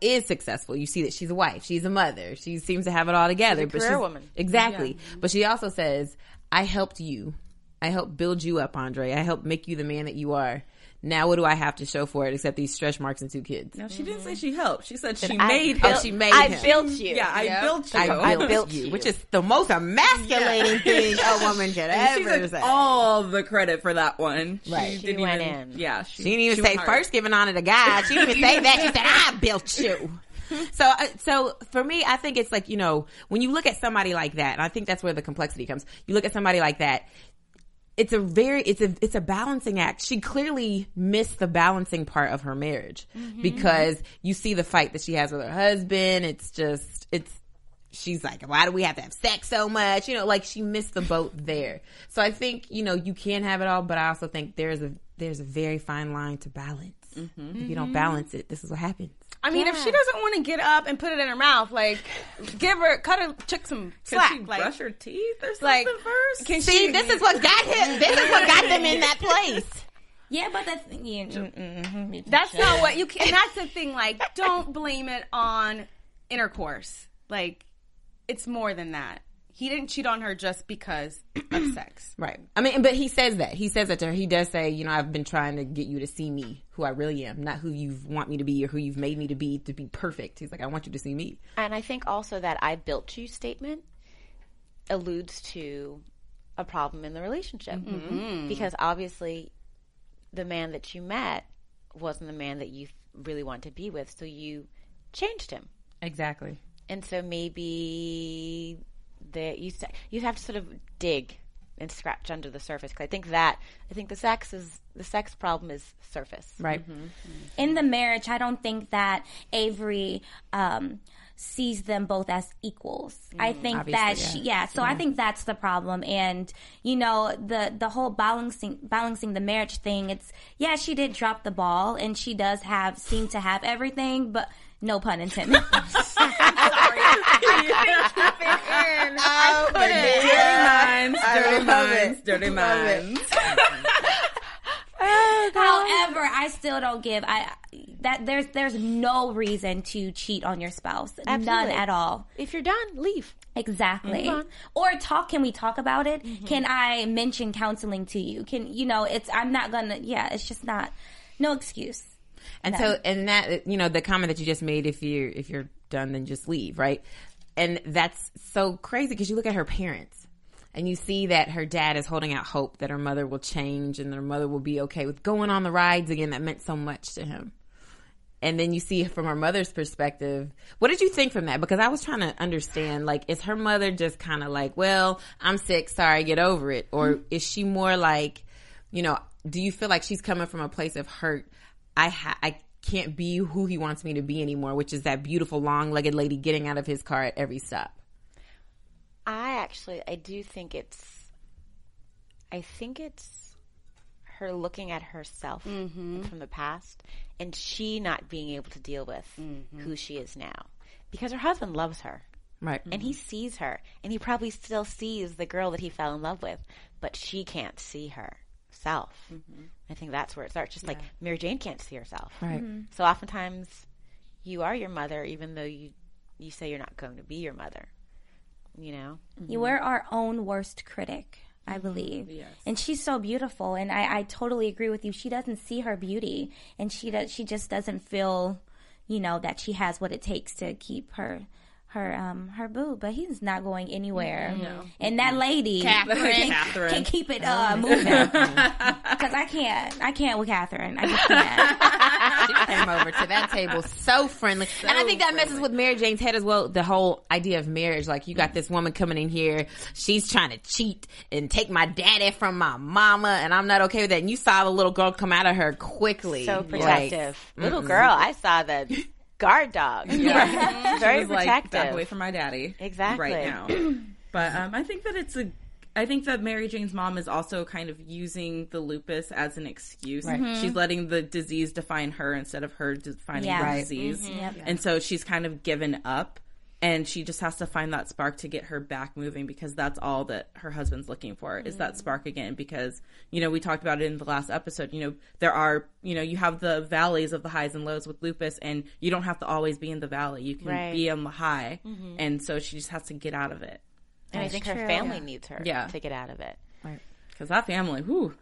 [SPEAKER 3] is successful. You see that she's a wife, she's a mother, she seems to have it all together.
[SPEAKER 4] She's a career woman.
[SPEAKER 3] Exactly. But she also says, I helped you. I helped build you up, Andre. I helped make you the man that you are. Now what do I have to show for it except these stretch marks and two kids?
[SPEAKER 6] No, she didn't say she helped. She said she
[SPEAKER 4] I
[SPEAKER 6] made
[SPEAKER 4] built-
[SPEAKER 6] him.
[SPEAKER 3] she made
[SPEAKER 4] I
[SPEAKER 3] him.
[SPEAKER 4] built you.
[SPEAKER 6] Yeah, I built you.
[SPEAKER 3] I built,
[SPEAKER 4] I built
[SPEAKER 3] you,
[SPEAKER 4] you.
[SPEAKER 3] which is the most emasculating thing a woman could
[SPEAKER 6] And she
[SPEAKER 3] ever
[SPEAKER 6] took
[SPEAKER 3] say.
[SPEAKER 6] all the credit for that one.
[SPEAKER 3] Right.
[SPEAKER 6] She,
[SPEAKER 4] She
[SPEAKER 6] didn't
[SPEAKER 4] went
[SPEAKER 6] even,
[SPEAKER 4] in.
[SPEAKER 6] Yeah. She,
[SPEAKER 3] She didn't even
[SPEAKER 6] she
[SPEAKER 3] say first giving honor to God. She didn't even say that. She said, I built you. So, uh, so for me, I think it's like, you know, when you look at somebody like that, and I think that's where the complexity comes. You look at somebody like that, it's a very, it's a, it's a balancing act. She clearly missed the balancing part of her marriage mm-hmm. because you see the fight that she has with her husband. It's just, it's, she's like, why do we have to have sex so much? You know, like she missed the boat there. So I think, you know, you can have it all, but I also think there's a, there's a very fine line to balance. Mm-hmm. If you don't mm-hmm. balance it, this is what happens.
[SPEAKER 5] I mean, if she doesn't want to get up and put it in her mouth, like, give her, cut her chick some slack.
[SPEAKER 6] Can she
[SPEAKER 5] like,
[SPEAKER 6] brush her teeth or something
[SPEAKER 5] like,
[SPEAKER 6] first?
[SPEAKER 5] can
[SPEAKER 3] See,
[SPEAKER 5] she?
[SPEAKER 3] this is what got him. This is what got them in that place.
[SPEAKER 7] Yeah, but the thing, yeah, mm, mm, mm,
[SPEAKER 5] That's not what you can. And that's the thing. Like, don't blame it on intercourse. Like, it's more than that. He didn't cheat on her just because of sex.
[SPEAKER 3] Right. I mean, but he says that. He says that to her. He does say, you know, I've been trying to get you to see me, who I really am, not who you want me to be or who you've made me to be to be perfect. He's like, I want you to see me.
[SPEAKER 4] And I think also that I built you statement alludes to a problem in the relationship. Mm-hmm. Mm-hmm. Because obviously, the man that you met wasn't the man that you really want to be with, so you changed him.
[SPEAKER 3] Exactly.
[SPEAKER 4] And so maybe that you you have to sort of dig and scratch under the surface. Because I think that I think the sex is the sex problem is surface.
[SPEAKER 3] Right. Mm-hmm. Mm-hmm.
[SPEAKER 7] in the marriage, I don't think that Avery um, sees them both as equals. Mm-hmm. I think that she, yeah. So I think that's the problem. And you know, the the whole balancing balancing the marriage thing. It's yeah, she did drop the ball, and she does have seem to have everything, but no pun intended.
[SPEAKER 6] Dirty minds, dirty minds, dirty minds.
[SPEAKER 7] Oh, However, I still don't give I that there's there's no reason to cheat on your spouse. None at all.
[SPEAKER 4] If you're done, leave.
[SPEAKER 7] Exactly. Or talk. Can we talk about it? Mm-hmm. Can I mention counseling to you? Can you know? It's. I'm not gonna. Yeah. It's just not. No excuse.
[SPEAKER 3] And so, and that you know, the comment that you just made, if you're if you're done, then just leave, right? And that's so crazy because you look at her parents, and you see that her dad is holding out hope that her mother will change and her mother will be okay with going on the rides again. That meant so much to him. And then you see from her mother's perspective, what did you think from that? Because I was trying to understand, like, is her mother just kind of like, well, I'm sick, sorry, get over it? Or mm-hmm. is she more like, you know, do you feel like she's coming from a place of hurt? I ha- I can't be who he wants me to be anymore, which is that beautiful long-legged lady getting out of his car at every stop.
[SPEAKER 4] I actually, I do think it's, I think it's her looking at herself mm-hmm. from the past and she not being able to deal with mm-hmm. who she is now. Because her husband loves her
[SPEAKER 3] Right.
[SPEAKER 4] and he sees her and he probably still sees the girl that he fell in love with, but she can't see herself. Mm-hmm. I think that's where it starts. Just like Mary Jane can't see herself.
[SPEAKER 3] Right. Mm-hmm.
[SPEAKER 4] So oftentimes you are your mother even though you, you say you're not going to be your mother. You know? Mm-hmm.
[SPEAKER 7] You We're our own worst critic. I believe, Yes. and she's so beautiful, and I, I totally agree with you. She doesn't see her beauty, and she does. She just doesn't feel, you know, that she has what it takes to keep her her um her boo, but he's not going anywhere. And that lady
[SPEAKER 5] Catherine.
[SPEAKER 7] Can,
[SPEAKER 6] Catherine.
[SPEAKER 7] can keep it uh, moving because I can't. I can't with Catherine. I just can't.
[SPEAKER 3] she came over to that table so friendly. and I think that messes with Mary Jane's head as well. The whole idea of marriage. Like, you got this woman coming in here. She's trying to cheat and take my daddy from my mama, and I'm not okay with that. And you saw the little girl come out of her quickly.
[SPEAKER 4] So
[SPEAKER 3] Like,
[SPEAKER 4] protective. Little girl, I saw the guard dog.
[SPEAKER 6] Yeah.
[SPEAKER 4] Very
[SPEAKER 6] She was like,
[SPEAKER 4] protective.
[SPEAKER 6] back away from my daddy.
[SPEAKER 4] Exactly.
[SPEAKER 6] Right now. but um, I think that it's a. I think that Mary Jane's mom is also kind of using the lupus as an excuse. She's letting the disease define her instead of her defining
[SPEAKER 7] Yeah.
[SPEAKER 6] the
[SPEAKER 7] Right.
[SPEAKER 6] disease.
[SPEAKER 7] Yep.
[SPEAKER 6] And so she's kind of given up. And she just has to find that spark to get her back moving because that's all that her husband's looking for is that mm. spark again. Because, you know, we talked about it in the last episode. You know, there are, you know, you have the valleys of the highs and lows with lupus, and you don't have to always be in the valley. You can
[SPEAKER 4] Right.
[SPEAKER 6] be on the high. Mm-hmm. And so she just has to get out of it.
[SPEAKER 4] and I think her family needs her
[SPEAKER 6] Yeah.
[SPEAKER 4] to get out of it.
[SPEAKER 6] right Because that family, whoo,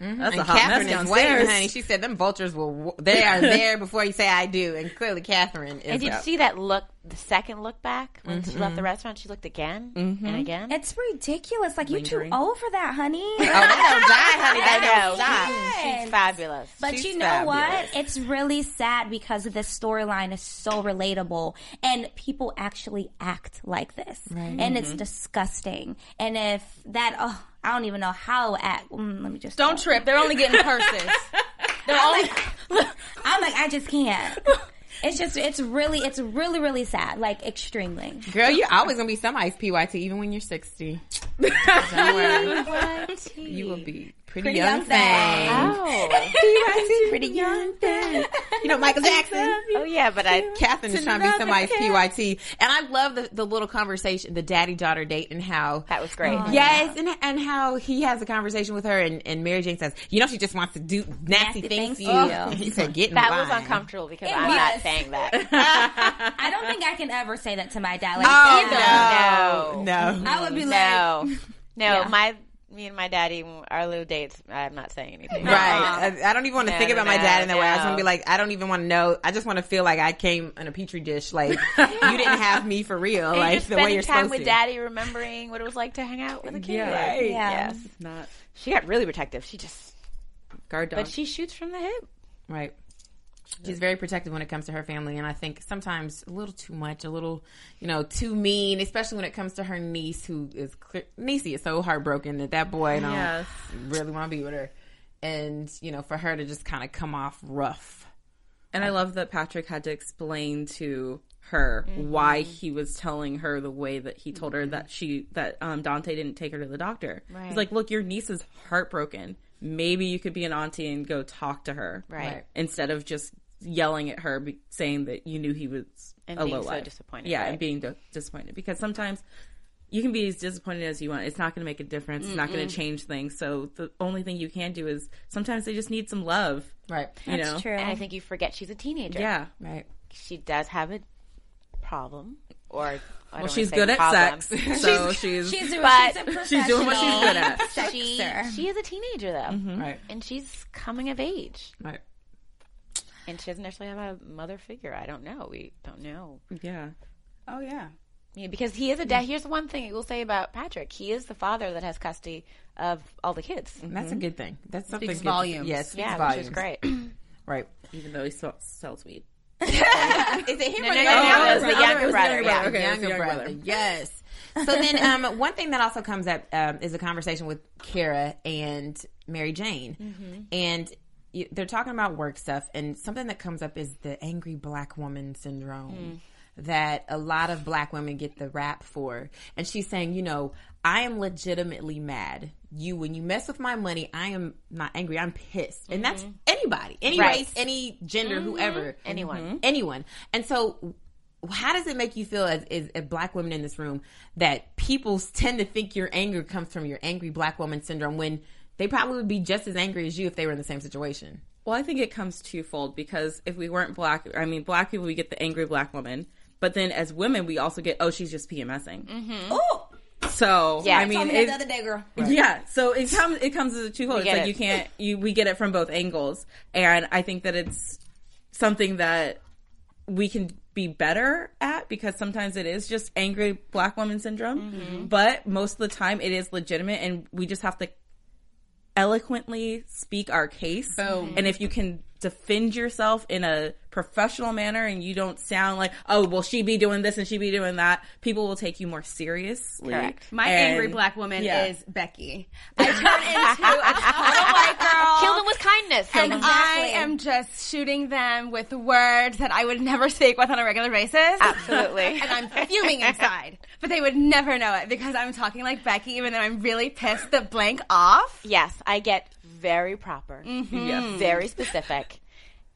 [SPEAKER 6] Mm-hmm. that's a hot
[SPEAKER 3] Catherine
[SPEAKER 6] mess
[SPEAKER 3] is waiting, honey. She said them vultures will. They are there before you say I do, and clearly Catherine is.
[SPEAKER 4] And did you see that look, the second look back when she left the mm-hmm. restaurant? She looked again and mm-hmm. again.
[SPEAKER 7] It's ridiculous. Like you too
[SPEAKER 6] Lingering.
[SPEAKER 7] old for that, honey.
[SPEAKER 3] Oh, they don't die, honey.
[SPEAKER 4] I know.
[SPEAKER 3] don't stop.
[SPEAKER 7] Yes.
[SPEAKER 4] She's fabulous.
[SPEAKER 7] But
[SPEAKER 3] She's
[SPEAKER 7] you know what? It's really sad because this storyline is so relatable and people actually act like this. And it's disgusting. And if that, oh, I don't even know how act. Mm, let me just.
[SPEAKER 5] Don't trip. They're only getting purses. They're only.
[SPEAKER 7] I'm like, I just can't. It's just, it's really, it's really, really sad. Like, extremely.
[SPEAKER 3] Girl, you're always gonna be somebody's PYT, even when you're 60. Don't worry. You will be pretty,
[SPEAKER 7] Pretty
[SPEAKER 3] young,
[SPEAKER 7] young
[SPEAKER 3] thing.
[SPEAKER 4] oh.
[SPEAKER 3] PYT, pretty young thing. You know Michael Jackson.
[SPEAKER 4] oh yeah, but I
[SPEAKER 3] Catherine is trying to be somebody's PYT, and I love the, the little conversation, the daddy daughter date, and how
[SPEAKER 4] that was great.
[SPEAKER 3] Oh, yes, and and how he has a conversation with her, and, and Mary Jane says, "You know, she just wants to do nasty,
[SPEAKER 7] Nasty
[SPEAKER 3] things to
[SPEAKER 7] things
[SPEAKER 3] you."
[SPEAKER 7] to you.
[SPEAKER 3] He said, "Get in
[SPEAKER 4] That
[SPEAKER 3] line."
[SPEAKER 4] was uncomfortable because
[SPEAKER 7] It
[SPEAKER 4] I'm not saying that.
[SPEAKER 7] I don't think I can ever say that to my dad. Like,
[SPEAKER 3] Oh
[SPEAKER 7] either.
[SPEAKER 3] no, no.
[SPEAKER 7] I would be like,
[SPEAKER 4] No, no,
[SPEAKER 7] Yeah.
[SPEAKER 4] my me and my daddy, our little dates. I'm not saying anything.
[SPEAKER 3] Right. I, I don't even want to
[SPEAKER 4] No,
[SPEAKER 3] think
[SPEAKER 4] no,
[SPEAKER 3] about my dad in that way. I just want to be like, I don't even want to know. I just want to feel like I came in a petri dish. Like you didn't have me for real.
[SPEAKER 4] And
[SPEAKER 3] like the way you're
[SPEAKER 4] time
[SPEAKER 3] supposed
[SPEAKER 4] with
[SPEAKER 3] to.
[SPEAKER 4] daddy, remembering what it was like to hang out with a kid.
[SPEAKER 6] Yeah.
[SPEAKER 3] Right.
[SPEAKER 7] Yeah.
[SPEAKER 4] Yes.
[SPEAKER 6] Not
[SPEAKER 4] She got really protective. She just,
[SPEAKER 6] guard dog.
[SPEAKER 4] but she shoots from the hip.
[SPEAKER 3] Right. She's very protective when it comes to her family, and I think sometimes a little too much, a little, you know, too mean, especially when it comes to her niece, who is clear, Niecy is so heartbroken that that boy don't
[SPEAKER 6] Yes.
[SPEAKER 3] really want to be with her, and you know, for her to just kind of come off rough.
[SPEAKER 6] And I love that Patrick had to explain to her why he was telling her the way that he told her that she that um, Dante didn't take her to the doctor. He's like, "Look, your niece is heartbroken. Maybe you could be an auntie and go talk to her,
[SPEAKER 4] Right.
[SPEAKER 6] Instead of just yelling at her, be- saying that you knew he was
[SPEAKER 4] And
[SPEAKER 6] a
[SPEAKER 4] being
[SPEAKER 6] low
[SPEAKER 4] so
[SPEAKER 6] life.
[SPEAKER 4] disappointed,
[SPEAKER 6] Yeah,
[SPEAKER 4] right.
[SPEAKER 6] and being d- disappointed because sometimes." You can be as disappointed as you want. It's not going to make a difference. It's not going to change things. So the only thing you can do is sometimes they just need some love.
[SPEAKER 3] Right.
[SPEAKER 6] You
[SPEAKER 7] That's
[SPEAKER 6] know?
[SPEAKER 7] true.
[SPEAKER 4] And I think you forget she's a teenager.
[SPEAKER 6] Yeah.
[SPEAKER 3] Right.
[SPEAKER 4] She does have a problem, or I
[SPEAKER 6] Well, she's
[SPEAKER 4] say
[SPEAKER 6] good at
[SPEAKER 4] problem.
[SPEAKER 6] sex, so she's
[SPEAKER 7] she's a,
[SPEAKER 4] But-
[SPEAKER 7] she's a
[SPEAKER 6] she's doing what she's good at.
[SPEAKER 4] She,
[SPEAKER 7] Sexer.
[SPEAKER 4] she is a teenager though, mm-hmm.
[SPEAKER 3] Right.
[SPEAKER 4] and she's coming of age,
[SPEAKER 3] Right.
[SPEAKER 4] and she doesn't necessarily have a mother figure. I don't know. We don't know.
[SPEAKER 6] Yeah.
[SPEAKER 5] Oh yeah.
[SPEAKER 4] Yeah, because he is a dad. Here's the one thing we'll say about Patrick: he is the father that has custody of all the kids.
[SPEAKER 3] And That's a good thing. That's something
[SPEAKER 5] Speaks
[SPEAKER 3] good
[SPEAKER 5] volumes.
[SPEAKER 3] Yes, speaks
[SPEAKER 4] Yeah,
[SPEAKER 3] volumes.
[SPEAKER 4] which is great.
[SPEAKER 3] Right.
[SPEAKER 6] Even though he sells weed.
[SPEAKER 3] Is it him
[SPEAKER 4] No,
[SPEAKER 3] or
[SPEAKER 4] no,
[SPEAKER 3] the
[SPEAKER 4] no,
[SPEAKER 3] younger
[SPEAKER 4] no, it was
[SPEAKER 3] brother?
[SPEAKER 4] the younger brother, yeah.
[SPEAKER 3] Okay, younger brother.
[SPEAKER 6] brother.
[SPEAKER 3] Yes. So then, um, one thing that also comes up um, is a conversation with Kara and Mary Jane,
[SPEAKER 4] Mm-hmm.
[SPEAKER 3] and y- they're talking about work stuff. And something that comes up is the angry black woman syndrome.
[SPEAKER 4] Mm.
[SPEAKER 3] That a lot of black women get the rap for. And she's saying, you know, I am legitimately mad. You, when you mess with my money, I am not angry. I'm pissed. And that's anybody, any
[SPEAKER 4] Mm-hmm. Right. Mm-hmm.
[SPEAKER 3] race, any gender, whoever.
[SPEAKER 4] Anyone.
[SPEAKER 3] Anyone. And so, how does it make you feel as, as, as black women in this room that people tend to think your anger comes from your angry black woman syndrome when they probably would be just as angry as you if they were in the same situation?
[SPEAKER 6] Well, I think it comes twofold because if we weren't black, I mean, black people, we get the angry black woman. But then as women, we also get, oh, she's just PMSing.
[SPEAKER 7] Oh,
[SPEAKER 6] So,
[SPEAKER 4] Yeah.
[SPEAKER 6] I
[SPEAKER 7] told
[SPEAKER 6] mean,
[SPEAKER 7] me that
[SPEAKER 6] it-
[SPEAKER 7] the other day, girl.
[SPEAKER 6] yeah. So it comes, it comes as a twofold. It's
[SPEAKER 4] get
[SPEAKER 6] like
[SPEAKER 4] it.
[SPEAKER 6] you can't, you, we get it from both angles. And I think that it's something that we can be better at because sometimes it is just angry black woman syndrome. Mm-hmm. But most of the time it is legitimate and we just have to eloquently speak our case.
[SPEAKER 5] Boom.
[SPEAKER 6] And if you can defend yourself in a professional manner and you don't sound like, oh, well, she be doing this and she be doing that, people will take you more seriously.
[SPEAKER 4] Correct.
[SPEAKER 5] My
[SPEAKER 6] And-
[SPEAKER 5] angry black woman
[SPEAKER 6] yeah.
[SPEAKER 5] is Becky. I turn into a total white girl.
[SPEAKER 4] Kill them with kindness.
[SPEAKER 5] and I am just shooting them with words that I would never speak with on a regular basis.
[SPEAKER 4] Absolutely.
[SPEAKER 5] and I'm fuming inside. But they would never know it because I'm talking like Becky, even though I'm really pissed the blank off.
[SPEAKER 4] Yes, I get very proper,
[SPEAKER 7] Mm-hmm.
[SPEAKER 4] very specific,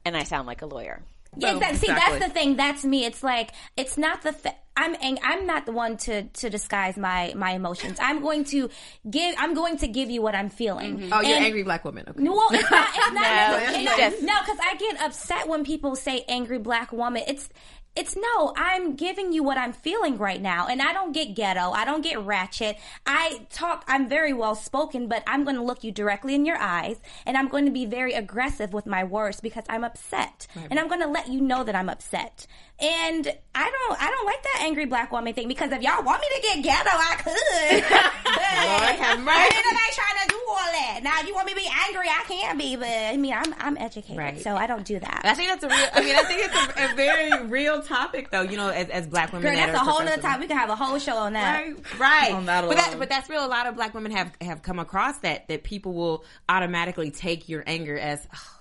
[SPEAKER 4] and I sound like a lawyer.
[SPEAKER 7] Yeah, exactly. See,
[SPEAKER 6] Exactly.
[SPEAKER 7] that's the thing. That's me. It's like it's not the. Th- I'm ang- I'm not the one to to disguise my my emotions. I'm going to give. I'm going to give you what I'm feeling.
[SPEAKER 3] Oh, you're
[SPEAKER 7] And-
[SPEAKER 3] angry black woman. Okay.
[SPEAKER 7] No, it's not. It's not.
[SPEAKER 4] No,
[SPEAKER 7] no, no, no, because I get upset when people say angry black woman. It's it's no. I'm giving you what I'm feeling right now, and I don't get ghetto. I don't get ratchet. I talk. I'm very well spoken, but I'm going to look you directly in your eyes, and I'm going to be very aggressive with my words because I'm upset, and I'm going to let you know that I'm upset. And I don't. I don't like that angry black woman thing because if y'all want me to get ghetto, I could. but
[SPEAKER 3] have
[SPEAKER 7] ain't
[SPEAKER 3] mercy.
[SPEAKER 7] nobody trying to do all that. Now if you want me to be angry, I can be, but I mean I'm I'm educated,
[SPEAKER 3] Right.
[SPEAKER 7] so I don't do that.
[SPEAKER 3] I think that's a real. I mean, I think it's a, a very real topic, though. You know, as, as black women,
[SPEAKER 7] Girl,
[SPEAKER 3] that
[SPEAKER 7] that's a whole other topic. We can have a whole show on that.
[SPEAKER 3] Right, right.
[SPEAKER 6] On that
[SPEAKER 3] but that, but that's real. A lot of black women have have come across that that people will automatically take your anger as oh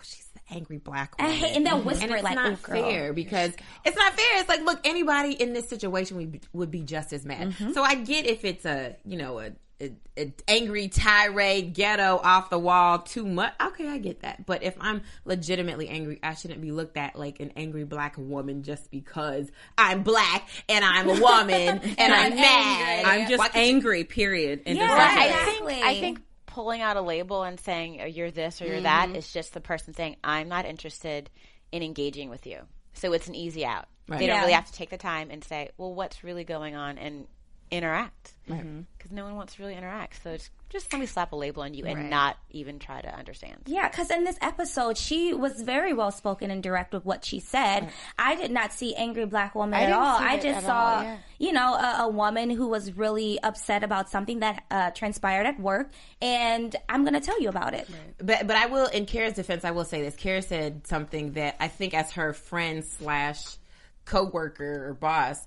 [SPEAKER 3] angry black
[SPEAKER 7] I
[SPEAKER 3] woman.
[SPEAKER 7] hate, and they'll whisper
[SPEAKER 3] and
[SPEAKER 7] it
[SPEAKER 3] it's
[SPEAKER 7] like,
[SPEAKER 3] not
[SPEAKER 7] "Ooh, girl."
[SPEAKER 3] fair because it's not fair. It's like, look, anybody in this situation would be, would be just as mad.
[SPEAKER 7] Mm-hmm.
[SPEAKER 3] So I get if it's a you know a, a, a angry tirade, ghetto, off the wall, too much. Okay, I get that. But if I'm legitimately angry, I shouldn't be looked at like an angry black woman just because I'm black and I'm a woman and I'm mad.
[SPEAKER 6] I'm just
[SPEAKER 3] Why can't you-
[SPEAKER 6] angry, period. And
[SPEAKER 7] Yeah,
[SPEAKER 6] just
[SPEAKER 7] right.
[SPEAKER 4] I think I think pulling out a label and saying oh, you're this or you're that mm-hmm. is just the person saying I'm not interested in engaging with you. So it's an easy out. They don't
[SPEAKER 7] Yeah.
[SPEAKER 4] really have to take the time and say, well, what's really going on and interact because no one wants to really interact. So it's just let me slap a label on you and not even try to understand.
[SPEAKER 7] Yeah, because in this episode, she was very well spoken and direct with what she said. I did not see angry black woman
[SPEAKER 4] I
[SPEAKER 7] at all. I just saw,
[SPEAKER 4] all, yeah.
[SPEAKER 7] you know, a, a woman who was really upset about something that uh, transpired at work, and I'm going to tell you about it.
[SPEAKER 3] But but I will in Kara's defense, I will say this. Kara said something that I think as her friend slash coworker or boss,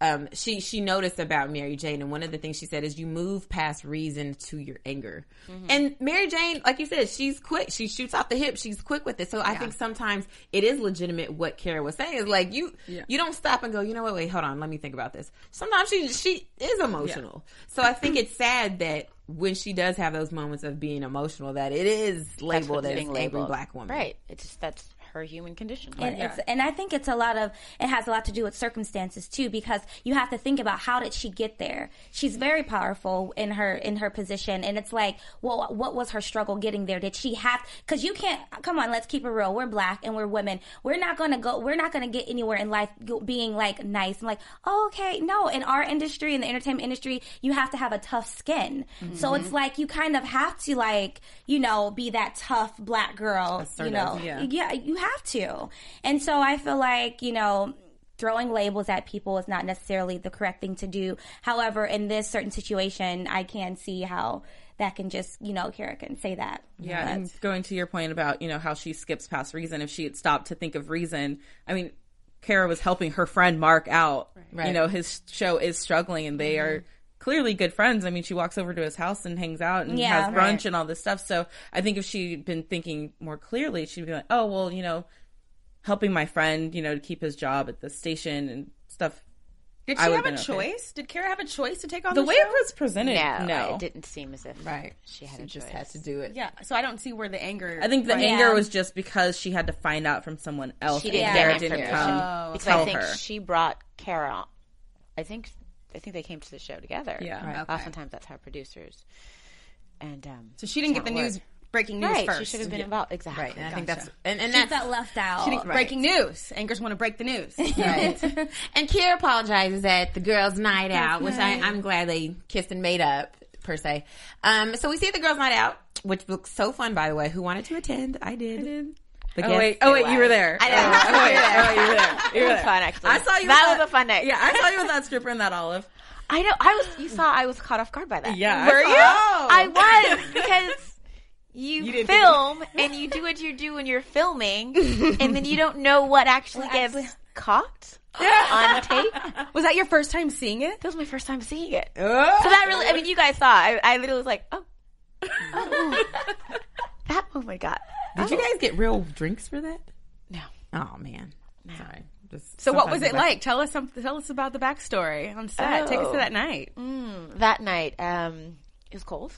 [SPEAKER 3] um, she she noticed about Mary Jane, and one of the things she said is you move past reason to your anger. And Mary Jane, like you said, she's quick. She shoots off the hip. She's quick with it. So I think sometimes it is legitimate what Kara was saying. Is like you you don't stop and go. You know what? Wait, hold on. Let me think about this. Sometimes she she is emotional. So I think it's sad that. When she does have those moments of being emotional, that it is labeled as
[SPEAKER 4] being
[SPEAKER 3] angry black woman,
[SPEAKER 4] Right. It's just that's her human condition.
[SPEAKER 7] And it's and I think it's a lot of it has a lot to do with circumstances too because you have to think about how did she get there. She's very powerful in her in her position and it's like, well, what was her struggle getting there? Did she have cuz you can't come on, let's keep it real. We're black and we're women. We're not going to go we're not going to get anywhere in life being like nice. I'm like, oh, "Okay, no, in our industry in the entertainment industry, you have to have a tough skin." Mm-hmm. So it's like you kind of have to like, you know, be that tough black girl, you know.
[SPEAKER 6] yeah.
[SPEAKER 7] yeah, you have to. And so I feel like, you know, throwing labels at people is not necessarily the correct thing to do. However, in this certain situation, I can see how that can just, you know, Kara can say that.
[SPEAKER 6] Yeah,
[SPEAKER 7] But-
[SPEAKER 6] and going to your point about you know how she skips past reason. If she had stopped to think of reason, I mean, Kara was helping her friend Mark out. You know, his show is struggling, and they mm-hmm. are clearly good friends. I mean, she walks over to his house and hangs out and
[SPEAKER 7] Yeah,
[SPEAKER 6] has brunch
[SPEAKER 7] right.
[SPEAKER 6] and all this stuff. So I think if she'd been thinking more clearly, she'd be like, oh well, you know, helping my friend, you know, to keep his job at the station and stuff.
[SPEAKER 5] Did
[SPEAKER 6] I
[SPEAKER 5] she
[SPEAKER 6] would've
[SPEAKER 5] a
[SPEAKER 6] been okay.
[SPEAKER 5] choice? Did Kara have a choice to take on
[SPEAKER 6] The
[SPEAKER 5] the,
[SPEAKER 6] way
[SPEAKER 5] show?
[SPEAKER 6] it was presented,
[SPEAKER 4] no,
[SPEAKER 6] no.
[SPEAKER 4] it didn't seem as if
[SPEAKER 3] Right.
[SPEAKER 4] she had a
[SPEAKER 3] just
[SPEAKER 4] choice.
[SPEAKER 3] had to do it.
[SPEAKER 5] Yeah, so I don't see where the anger.
[SPEAKER 6] I think the
[SPEAKER 7] Yeah.
[SPEAKER 6] anger was just because she had to find out from someone else.
[SPEAKER 4] She didn't
[SPEAKER 6] Kara
[SPEAKER 4] get
[SPEAKER 6] didn't
[SPEAKER 4] information
[SPEAKER 6] come oh.
[SPEAKER 4] because
[SPEAKER 6] tell
[SPEAKER 4] I think
[SPEAKER 6] her.
[SPEAKER 4] she brought Kara. I think I think they came to the show together.
[SPEAKER 6] Yeah.
[SPEAKER 3] Right.
[SPEAKER 5] Okay.
[SPEAKER 4] Oftentimes that's how producers. And um,
[SPEAKER 5] so she didn't get the
[SPEAKER 4] that's how it
[SPEAKER 5] news,
[SPEAKER 4] worked.
[SPEAKER 5] breaking news
[SPEAKER 4] Right,
[SPEAKER 5] first.
[SPEAKER 4] she should have been involved. Exactly.
[SPEAKER 3] Right, and I think that's and, and that's
[SPEAKER 7] felt left out.
[SPEAKER 5] She didn't- Breaking news. Anchors want to break the news.
[SPEAKER 3] right. and Kara apologizes at the girls' night out, which I, I'm glad they kissed and made up per se. Um, so we see the girls' night out, which looks so fun, by the way. Who wanted to attend? I did. I did. The
[SPEAKER 6] Oh
[SPEAKER 3] gift?
[SPEAKER 6] wait, oh wait, you were there.
[SPEAKER 4] I know.
[SPEAKER 6] Oh, oh wait, oh, you were there. You
[SPEAKER 4] It
[SPEAKER 6] were
[SPEAKER 4] was
[SPEAKER 6] there.
[SPEAKER 4] fun, actually.
[SPEAKER 6] I saw you.
[SPEAKER 4] That
[SPEAKER 6] with
[SPEAKER 4] was a fun night.
[SPEAKER 6] Yeah, I saw you with that stripper and that olive.
[SPEAKER 4] I know. I was. You saw. I was caught off guard by that.
[SPEAKER 6] Yeah, I
[SPEAKER 4] Were
[SPEAKER 6] saw-
[SPEAKER 4] you?
[SPEAKER 6] Oh.
[SPEAKER 4] I was because you,
[SPEAKER 3] didn't
[SPEAKER 4] film and you do what you do when you're filming, and then you don't know what actually gets caught on tape.
[SPEAKER 5] Was that your first time seeing it?
[SPEAKER 4] That was my first time seeing it. Oh. So that really. I mean, you guys saw. I, I literally was like, oh. oh. that oh moment got.
[SPEAKER 3] Did you guys get real drinks for that?
[SPEAKER 4] No.
[SPEAKER 3] Oh man, sorry. Just
[SPEAKER 5] So what was it
[SPEAKER 3] I-
[SPEAKER 5] like? Tell us some. Tell us about the backstory on set. Take us
[SPEAKER 4] Oh.
[SPEAKER 5] to that night.
[SPEAKER 4] that night, um, it was cold.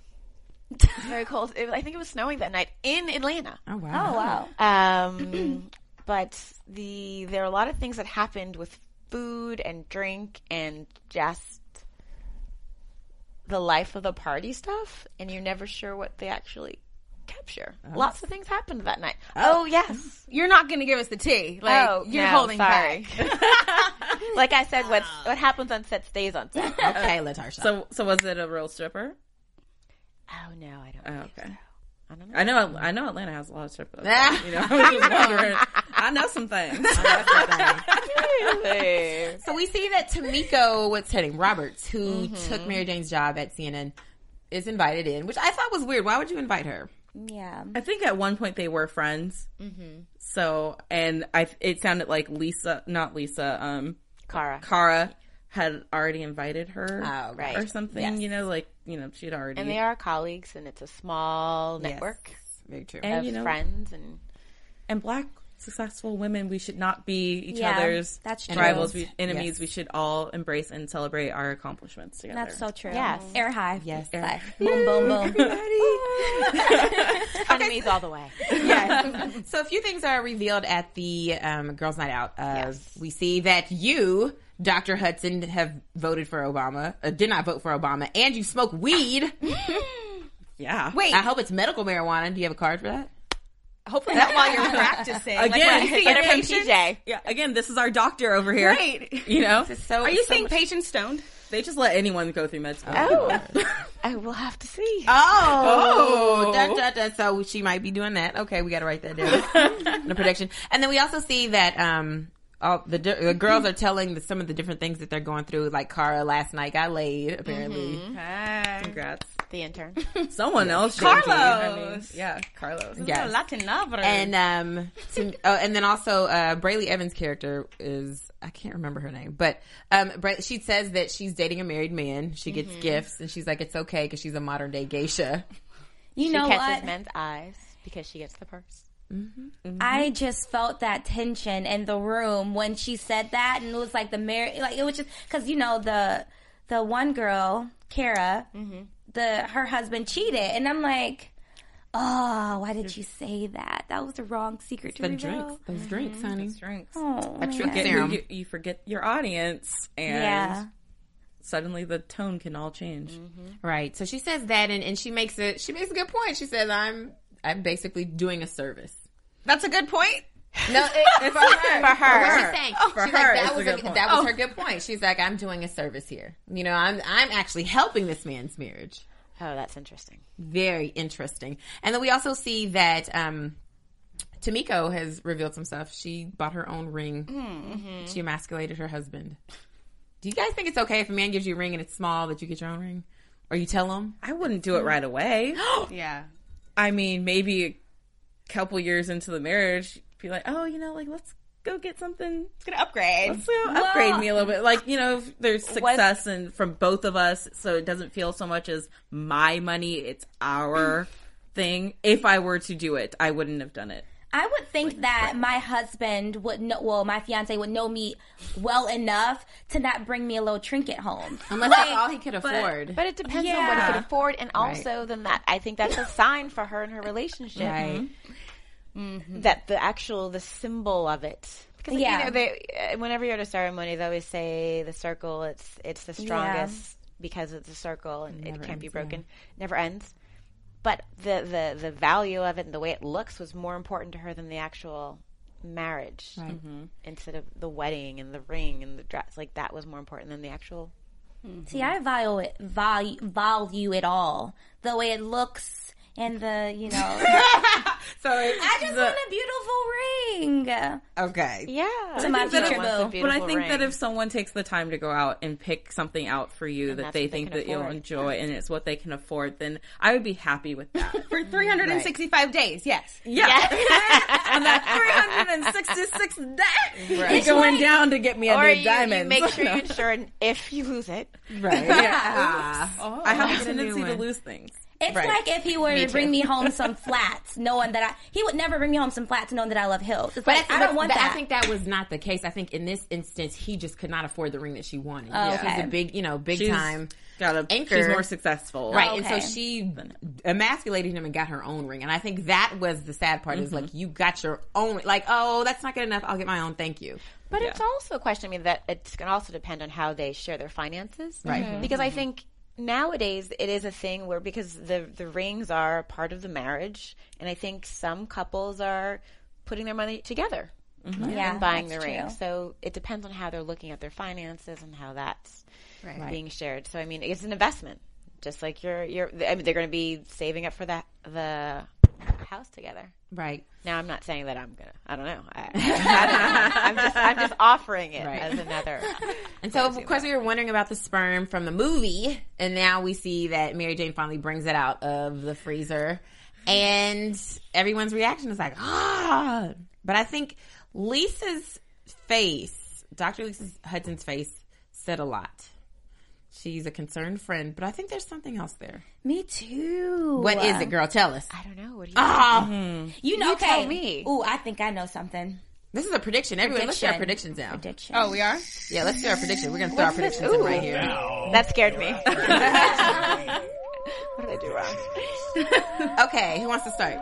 [SPEAKER 4] Very cold. It, I think it was snowing that night in Atlanta.
[SPEAKER 3] Oh wow!
[SPEAKER 7] Oh
[SPEAKER 3] wow.
[SPEAKER 7] wow.
[SPEAKER 4] Um, but the there are a lot of things that happened with food and drink and just the life of the party stuff, and you're never sure what they actually capture. Lots of things happened that night. Oh, yes.
[SPEAKER 5] You're not going to give us the tea. Like
[SPEAKER 4] oh,
[SPEAKER 5] you're
[SPEAKER 4] no,
[SPEAKER 5] holding
[SPEAKER 4] sorry.
[SPEAKER 5] back.
[SPEAKER 4] like I said, what what happens on set stays on set.
[SPEAKER 3] Okay, Latarsha.
[SPEAKER 6] So, so was it a real stripper?
[SPEAKER 4] Oh no, I don't.
[SPEAKER 6] Oh, okay.
[SPEAKER 4] so. I don't know.
[SPEAKER 6] I know. I know Atlanta has a lot of strippers. you know, I was just wondering. I know some things.
[SPEAKER 3] So we see that Tamiko, what's her name, Roberts, who
[SPEAKER 4] Mm-hmm.
[SPEAKER 3] took Mary Jane's job at CNN, is invited in, which I thought was weird. Why would you invite her?
[SPEAKER 7] Yeah.
[SPEAKER 6] I think at one point they were friends. So, and I, it sounded like Lisa, not Lisa, um,
[SPEAKER 4] Kara.
[SPEAKER 6] Kara had already invited her,
[SPEAKER 3] Oh, right.
[SPEAKER 6] or something.
[SPEAKER 3] Yes.
[SPEAKER 6] You know, like you know, she'd already.
[SPEAKER 4] And they are colleagues, and it's a small
[SPEAKER 3] Yes.
[SPEAKER 4] network
[SPEAKER 3] Very true.
[SPEAKER 6] And,
[SPEAKER 4] of
[SPEAKER 6] you know-
[SPEAKER 4] friends, and
[SPEAKER 6] and black successful women, we should not be each
[SPEAKER 7] Yeah,
[SPEAKER 6] other's
[SPEAKER 7] that's true.
[SPEAKER 6] rivals, we, enemies.
[SPEAKER 3] Yes.
[SPEAKER 6] We should all embrace and celebrate our accomplishments together.
[SPEAKER 7] That's so true.
[SPEAKER 4] Yes.
[SPEAKER 7] Air high.
[SPEAKER 3] Yes.
[SPEAKER 7] Like, boom, boom, boom.
[SPEAKER 4] enemies all the way.
[SPEAKER 3] yes. So a few things are revealed at the um, Girls' Night Out. Uh, We see that you, Dr. Hudson, have voted for Obama, uh, did not vote for Obama, and you smoke weed.
[SPEAKER 6] yeah.
[SPEAKER 5] Wait,
[SPEAKER 3] I hope it's medical marijuana. Do you have a card for that?
[SPEAKER 5] Hopefully not while you're practicing.
[SPEAKER 6] Again,
[SPEAKER 5] when you see
[SPEAKER 4] Get
[SPEAKER 5] your
[SPEAKER 4] it from
[SPEAKER 5] patients.
[SPEAKER 6] Yeah. Again, this is our doctor over here.
[SPEAKER 5] Right.
[SPEAKER 6] You know,
[SPEAKER 3] So
[SPEAKER 5] Are you
[SPEAKER 3] so
[SPEAKER 5] seeing
[SPEAKER 3] much-
[SPEAKER 5] patients stoned?
[SPEAKER 6] they just let anyone go through med school.
[SPEAKER 4] Oh, I will have to see.
[SPEAKER 3] Oh, da, da, da. so she might be doing that. Okay, we got to write that down. the prediction, and then we also see that um, all the the girls are telling the, some of the different things that they're going through. Like Kara last night got laid, apparently.
[SPEAKER 6] Congrats.
[SPEAKER 4] The intern.
[SPEAKER 6] Someone else. should be. I mean,
[SPEAKER 5] Carlos.
[SPEAKER 6] yeah, Carlos.
[SPEAKER 3] Yes.
[SPEAKER 5] Latin lover.
[SPEAKER 3] And um, to, oh, and then also uh, Brely Evans' character is I can't remember her name, but um, Bra- she says that she's dating a married man. She gets gifts, and she's like, it's okay because she's a modern day geisha.
[SPEAKER 7] You
[SPEAKER 4] she
[SPEAKER 7] know
[SPEAKER 4] catches
[SPEAKER 7] what?
[SPEAKER 4] men's eyes because she gets the purse.
[SPEAKER 7] I just felt that tension in the room when she said that, and it was like the mar- like it was just because you know the the one girl, Kara, the her husband cheated, and I'm like, oh, why did you say that? That was the wrong secret to
[SPEAKER 3] The
[SPEAKER 7] reveal.
[SPEAKER 3] drinks, those drinks, mm-hmm. honey.
[SPEAKER 6] Those Drinks.
[SPEAKER 7] Oh,
[SPEAKER 3] A truth
[SPEAKER 6] Forget
[SPEAKER 3] serum.
[SPEAKER 6] you, you forget your audience, and
[SPEAKER 7] Yeah.
[SPEAKER 6] suddenly the tone can all change. Mm-hmm.
[SPEAKER 3] Right. So she says that, and, and she makes it. She makes a good point. She says, "I'm I'm basically doing a service."
[SPEAKER 5] That's a good point.
[SPEAKER 3] No, it, for her.
[SPEAKER 4] For her.
[SPEAKER 3] She's saying
[SPEAKER 6] For
[SPEAKER 3] she's
[SPEAKER 6] her,
[SPEAKER 3] like,
[SPEAKER 6] it's
[SPEAKER 3] that
[SPEAKER 6] a
[SPEAKER 3] was
[SPEAKER 6] good
[SPEAKER 3] a, that was her good point. She's like, "I'm doing a service here. You know, I'm I'm actually helping this man's marriage."
[SPEAKER 4] Oh, that's interesting.
[SPEAKER 3] Very interesting. And then we also see that um, Tamiko has revealed some stuff. She bought her own ring.
[SPEAKER 6] Mm-hmm.
[SPEAKER 3] She emasculated her husband. Do you guys think it's okay if a man gives you a ring and it's small that you get your own ring, or you tell him?
[SPEAKER 6] I wouldn't do it right away.
[SPEAKER 5] Yeah.
[SPEAKER 6] I mean, maybe a couple years into the marriage, be like, oh, you know, like let's go get something.
[SPEAKER 5] It's gonna upgrade.
[SPEAKER 6] Let's go upgrade me a little bit. Like, you know, if there's success and from both of us, so it doesn't feel so much as my money, it's our thing. If I were to do it, I wouldn't have done it.
[SPEAKER 7] I would think that my husband would know, well, my fiance would know me well enough to not bring me a little trinket home.
[SPEAKER 3] Unless
[SPEAKER 7] Like,
[SPEAKER 3] that's all he could afford.
[SPEAKER 4] But it depends on what he could afford, and also then that I think that's a sign for her and her relationship.
[SPEAKER 3] right. Mm-hmm. Mm-hmm.
[SPEAKER 4] That the actual the symbol of it. Because
[SPEAKER 7] Yeah.
[SPEAKER 4] you know, they, uh, whenever you're at a ceremony, they always say the circle. It's it's the strongest because it's a circle and it
[SPEAKER 3] Never
[SPEAKER 4] can't be
[SPEAKER 3] ends, yeah.
[SPEAKER 4] broken. Never ends. But the, the the value of it and the way it looks was more important to her than the actual marriage.
[SPEAKER 3] Right. Mm-hmm.
[SPEAKER 4] Instead of the wedding and the ring and the dress, like that was more important than the actual. Mm-hmm.
[SPEAKER 7] See, I value it, value, value it all. The way it looks and the, you know.
[SPEAKER 3] So
[SPEAKER 7] I just
[SPEAKER 3] the-
[SPEAKER 7] want a beautiful ring
[SPEAKER 3] Okay.
[SPEAKER 4] Yeah.
[SPEAKER 7] to my
[SPEAKER 6] think
[SPEAKER 7] future
[SPEAKER 6] it-
[SPEAKER 4] That's a
[SPEAKER 7] boo.
[SPEAKER 6] But I think
[SPEAKER 4] ring.
[SPEAKER 6] that if someone takes the time to go out and pick something out for you
[SPEAKER 4] And
[SPEAKER 6] that they
[SPEAKER 4] what they
[SPEAKER 6] think
[SPEAKER 4] can
[SPEAKER 6] that you'll
[SPEAKER 4] afford.
[SPEAKER 6] enjoy and it's what they can afford, then I would be happy with that.
[SPEAKER 5] For 365 days, yes.
[SPEAKER 6] yeah. On that 366 days,
[SPEAKER 3] Right.
[SPEAKER 6] going down to get me a
[SPEAKER 4] or
[SPEAKER 6] new
[SPEAKER 4] you, you
[SPEAKER 6] diamond.
[SPEAKER 4] make sure you insure it if you lose it.
[SPEAKER 3] Right. Yeah.
[SPEAKER 6] Oh, I have a
[SPEAKER 3] Get a
[SPEAKER 6] tendency to lose things.
[SPEAKER 7] It's
[SPEAKER 3] Right.
[SPEAKER 7] like if he were to bring me home some flats, knowing that I he would never bring me home some flats, knowing that I love hills. It's
[SPEAKER 3] But
[SPEAKER 7] like,
[SPEAKER 3] I,
[SPEAKER 7] I don't want
[SPEAKER 3] but
[SPEAKER 7] that.
[SPEAKER 3] I think that was not the case. I think in this instance, he just could not afford the ring that she wanted.
[SPEAKER 7] Oh,
[SPEAKER 3] She's
[SPEAKER 7] okay.
[SPEAKER 3] a big, you know, big
[SPEAKER 6] She's
[SPEAKER 3] time
[SPEAKER 6] got a
[SPEAKER 3] anchor.
[SPEAKER 6] She's more successful,
[SPEAKER 3] Right, and so she emasculated him and got her own ring, and I think that was the sad part. Is like you got your own, like oh that's not good enough. I'll get my own. Thank you.
[SPEAKER 4] But it's also a question. I mean, that it's going to also depend on how they share their finances,
[SPEAKER 3] Right. Mhm.
[SPEAKER 4] Because I think nowadays it is a thing where because the the rings are part of the marriage, and I think some couples are putting their money together mm-hmm.
[SPEAKER 7] Yeah,
[SPEAKER 4] and buying the ring.
[SPEAKER 7] true.
[SPEAKER 4] So it depends on how they're looking at their finances and how that's
[SPEAKER 5] Right.
[SPEAKER 4] being shared. So I mean, it's an investment, just like you're you're. I mean, they're going to be saving up for that the house together.
[SPEAKER 3] Right.
[SPEAKER 4] Now I'm not saying that I'm gonna. I don't know. I, I, I don't know. I'm just I'm just offering it
[SPEAKER 3] Right.
[SPEAKER 4] as another.
[SPEAKER 3] And so, of course, we were wondering about the sperm from the movie, and now we see that Mary Jane finally brings it out of the freezer, and everyone's reaction is like, ah. But I think Lisa's face, Dr. Lisa Hudson's face, said a lot. She's a concerned friend, but I think there's something else there.
[SPEAKER 7] me too.
[SPEAKER 3] What is it, girl? Tell us.
[SPEAKER 4] I don't know. What do you?
[SPEAKER 3] Ah,
[SPEAKER 7] You know,
[SPEAKER 4] You
[SPEAKER 7] okay.
[SPEAKER 4] tell me.
[SPEAKER 7] Ooh, I think I know something.
[SPEAKER 3] this is a prediction. Everyone, let's do our predictions now.
[SPEAKER 7] Prediction.
[SPEAKER 5] Oh, we are?
[SPEAKER 3] Yeah, let's do our prediction. We're gonna throw our predictions in right here.
[SPEAKER 4] That scared me. what did I do wrong?
[SPEAKER 3] Okay, who wants to start?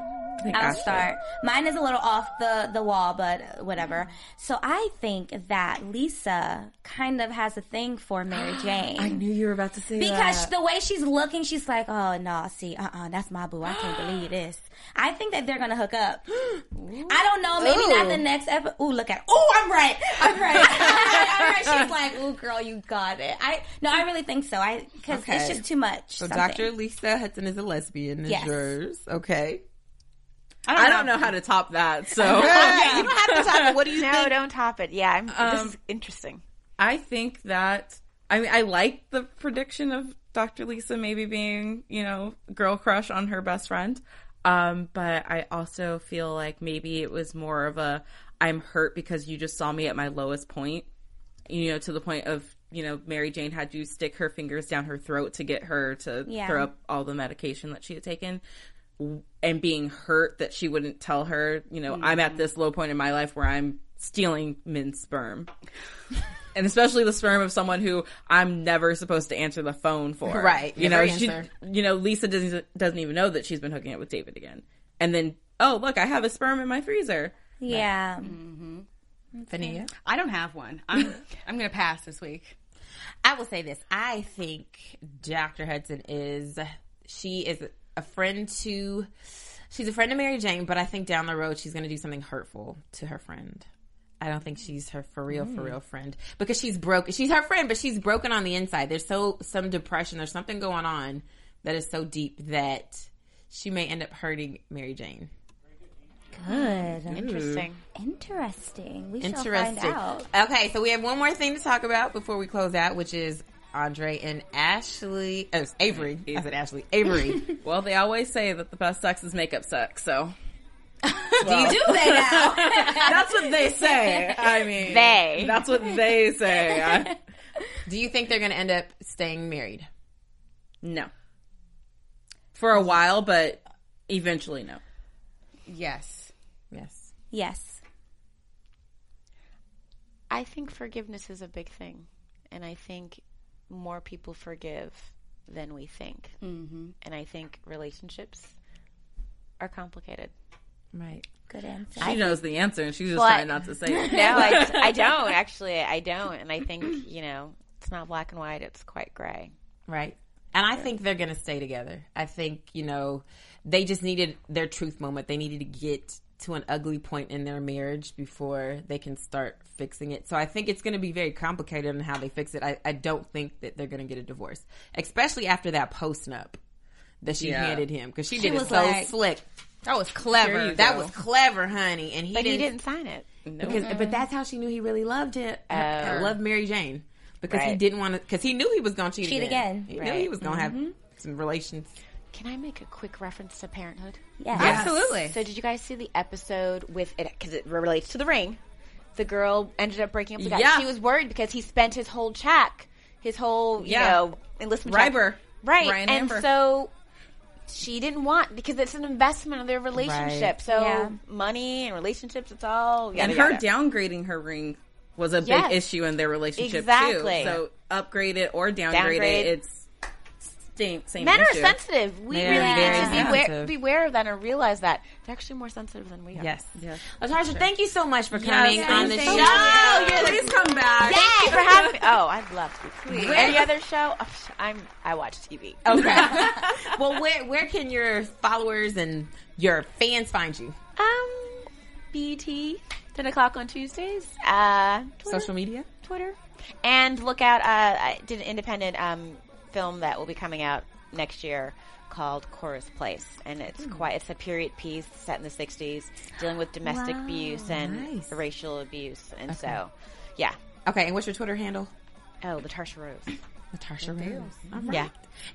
[SPEAKER 7] I'll start. Mine is a little off the, the wall, but whatever. So I think that Lisa kind of has a thing for Mary Jane.
[SPEAKER 6] I knew you were about to say that.
[SPEAKER 7] Because
[SPEAKER 6] that.
[SPEAKER 7] the way she's looking, she's like, oh, no, see, uh uh that's my boo. I can't believe this. I think that they're going to hook up. I don't know. Maybe not the next episode. Ooh, look at Ooh, I'm right. I'm right. I'm right. She's like, ooh, girl, you got it. I No, I really think so. I Because
[SPEAKER 3] Okay.
[SPEAKER 7] it's just too much.
[SPEAKER 3] So
[SPEAKER 7] something.
[SPEAKER 3] Dr. Lisa Hudson is a lesbian. Is
[SPEAKER 7] Yes.
[SPEAKER 3] yours okay?
[SPEAKER 6] I don't know how to top that. So
[SPEAKER 3] Yeah, you don't have to talk. What do you think
[SPEAKER 4] No,
[SPEAKER 3] think?
[SPEAKER 4] don't top it. Yeah, I'm, this
[SPEAKER 6] Um,
[SPEAKER 4] is interesting.
[SPEAKER 6] I think that I mean I like the prediction of Dr. Lisa maybe being, you know, girl crush on her best friend. Um, but I also feel like maybe it was more of a I'm hurt because you just saw me at my lowest point. You know, to the point of, you know, Mary Jane had to stick her fingers down her throat to get her to
[SPEAKER 7] Yeah.
[SPEAKER 6] throw up all the medication that she had taken and being hurt that she wouldn't tell her, you know, I'm at mm. this low point in my life where I'm stealing men's sperm. and especially the sperm of someone who I'm never supposed to answer the phone for.
[SPEAKER 3] Right,
[SPEAKER 6] You know, she, you know, Lisa doesn't doesn't even know that she's been hooking up with David again. And then, oh, look, I have a sperm in my freezer.
[SPEAKER 7] Yeah. Mm-hmm.
[SPEAKER 3] Vanilla?
[SPEAKER 5] I don't have one. I'm I'm gonna pass this week.
[SPEAKER 3] I will say this. I think Dr. Hudson is she is a friend to she's a friend to Mary Jane, but I think down the road she's going to do something hurtful to her friend. I don't think she's her for real, for mm. real friend because she's broken. She's her friend, but she's broken on the inside. There's so some depression. There's something going on that is so deep that she may end up hurting Mary Jane.
[SPEAKER 7] Good.
[SPEAKER 4] Interesting.
[SPEAKER 7] Interesting. We shall find out.
[SPEAKER 3] Okay, so we have one more thing to talk about before we close out, which is Andre and Ashley. Oh, it's Avery. I said Ashley. Avery.
[SPEAKER 6] Well, they always say that the best sex is makeup sex, so
[SPEAKER 7] Do you do that now?
[SPEAKER 6] that's what they say. I mean,
[SPEAKER 4] They.
[SPEAKER 6] That's what they say. I,
[SPEAKER 3] Do you think they're going to end up staying married?
[SPEAKER 6] no, for a while, but eventually, no.
[SPEAKER 5] Yes.
[SPEAKER 3] Yes.
[SPEAKER 7] yes.
[SPEAKER 4] I think forgiveness is a big thing, and I think more people forgive than we think. Mm-hmm. And I think relationships are complicated.
[SPEAKER 3] Right.
[SPEAKER 7] Good answer.
[SPEAKER 6] She knows the answer, and she's just
[SPEAKER 4] But-
[SPEAKER 6] trying not to say it.
[SPEAKER 4] No, I, I don't actually. I don't, and I think you know it's not black and white. It's quite gray.
[SPEAKER 3] Right. And I think they're going to stay together. I think, you know, they just needed their truth moment. They needed to get to an ugly point in their marriage before they can start fixing it. So I think it's going to be very complicated in how they fix it. I, I don't think that they're going to get a divorce, especially after that post nup that she
[SPEAKER 6] Yeah.
[SPEAKER 3] handed him because she,
[SPEAKER 7] She
[SPEAKER 3] did it so
[SPEAKER 7] like-
[SPEAKER 3] slick.
[SPEAKER 5] That was clever.
[SPEAKER 3] you That was clever, honey. And he
[SPEAKER 4] But
[SPEAKER 3] didn't,
[SPEAKER 4] he didn't sign it.
[SPEAKER 3] because, but that's how she knew he really loved it. uh, loved Mary Jane because he didn't want to. Because he knew he was going to cheat,
[SPEAKER 7] Cheat again.
[SPEAKER 3] He knew he was going to have some relations.
[SPEAKER 4] Can I make a quick reference to Parenthood?
[SPEAKER 7] Yeah.
[SPEAKER 5] Absolutely.
[SPEAKER 4] So did you guys see the episode with it because it relates to the ring? The girl ended up breaking up with the guy.
[SPEAKER 6] Yeah.
[SPEAKER 4] She was worried because he spent his whole check, his whole you
[SPEAKER 6] Yeah.
[SPEAKER 4] know enlistment check.
[SPEAKER 6] Riber.
[SPEAKER 4] right?
[SPEAKER 6] Ryan
[SPEAKER 4] and
[SPEAKER 6] Amber.
[SPEAKER 4] so she didn't want because it's an investment of their relationship.
[SPEAKER 3] Right.
[SPEAKER 4] So
[SPEAKER 7] Yeah.
[SPEAKER 4] money and relationships, it's all yada,
[SPEAKER 6] and her
[SPEAKER 4] yada.
[SPEAKER 6] downgrading her ring was a
[SPEAKER 4] Yes.
[SPEAKER 6] big issue in their relationship
[SPEAKER 4] Exactly.
[SPEAKER 6] too. So upgrade it or downgrade,
[SPEAKER 4] Downgrade.
[SPEAKER 6] it, it's same same
[SPEAKER 4] Men are sensitive. We
[SPEAKER 3] They are
[SPEAKER 4] really need to beware,
[SPEAKER 3] sensitive.
[SPEAKER 4] beware of that and realize that they're actually more sensitive than we are.
[SPEAKER 3] Yes.
[SPEAKER 6] Yes.
[SPEAKER 3] Latarsha, thank you so much for coming
[SPEAKER 6] Yes,
[SPEAKER 3] on the
[SPEAKER 6] thank
[SPEAKER 3] show.
[SPEAKER 6] you.
[SPEAKER 3] You're
[SPEAKER 6] Please come back.
[SPEAKER 4] Thank you for having me. Oh, I'd love to. Please. Any other show? Oh, I'm. I watch TV.
[SPEAKER 3] Okay. well, where where can your followers and your fans find you?
[SPEAKER 4] Um, BET, ten o'clock on Tuesdays. Uh, Twitter,
[SPEAKER 3] Social media?
[SPEAKER 4] Twitter, and look out. Uh, I did an independent um film that will be coming out next year called Chorus Place, and it's hmm. quite. It's a period piece set in the '60s, dealing with domestic abuse and
[SPEAKER 3] nice.
[SPEAKER 4] racial abuse, and so, yeah.
[SPEAKER 3] Okay, and what's your Twitter handle?
[SPEAKER 4] Oh, Latarsha Rose.
[SPEAKER 3] Natasha Rose. All right.
[SPEAKER 4] Yeah.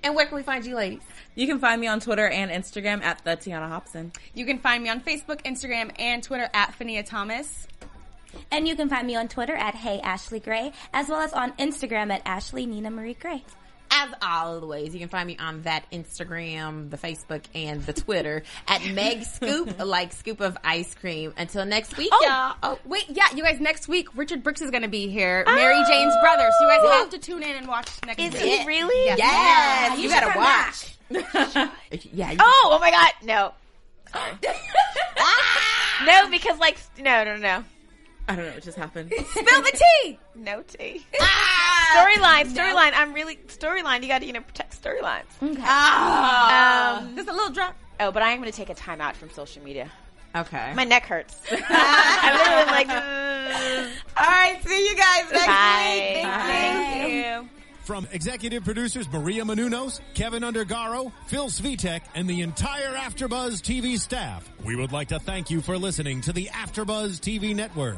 [SPEAKER 3] And where can we find you, ladies?
[SPEAKER 6] You can find me on Twitter and Instagram at the Tiana Hobson.
[SPEAKER 5] You can find me on Facebook, Instagram, and Twitter at Fania Thomas.
[SPEAKER 7] And you can find me on Twitter at Hey Ashley Gray, as well as on Instagram at Ashley Nina Marie Gray.
[SPEAKER 3] As always, you can find me on that Instagram, the Facebook, and the Twitter at Meg Scoop, like scoop of ice cream. Until next week, y'all.
[SPEAKER 5] Oh, wait, yeah, you guys, next week, Richard Brooks is going to be here, Mary Jane's brother. So you guys have to tune in and watch next
[SPEAKER 4] Is
[SPEAKER 5] week.
[SPEAKER 4] he really?
[SPEAKER 5] Yes.
[SPEAKER 3] Yes,
[SPEAKER 7] you
[SPEAKER 3] you gotta watch. yeah. You,
[SPEAKER 4] Oh, oh my God, no. Sorry. no, because like, no, no, no.
[SPEAKER 6] I don't know what just happened.
[SPEAKER 5] Spill the tea!
[SPEAKER 4] No tea.
[SPEAKER 3] Ah!
[SPEAKER 4] Storyline, storyline. I'm really storyline. You got to you know protect storylines.
[SPEAKER 3] Ah.
[SPEAKER 4] Um,
[SPEAKER 5] Just a little drop.
[SPEAKER 4] oh, but I am going to take a time out from social media.
[SPEAKER 3] Okay.
[SPEAKER 4] My neck hurts. I'm literally like, "Ugh."
[SPEAKER 3] All right. See you guys next
[SPEAKER 4] bye.
[SPEAKER 3] week.
[SPEAKER 4] Thank you.
[SPEAKER 8] From executive producers Maria Menounos, Kevin Undergaro, Phil Svitek, and the entire AfterBuzz TV staff, we would like to thank you for listening to the AfterBuzz TV network.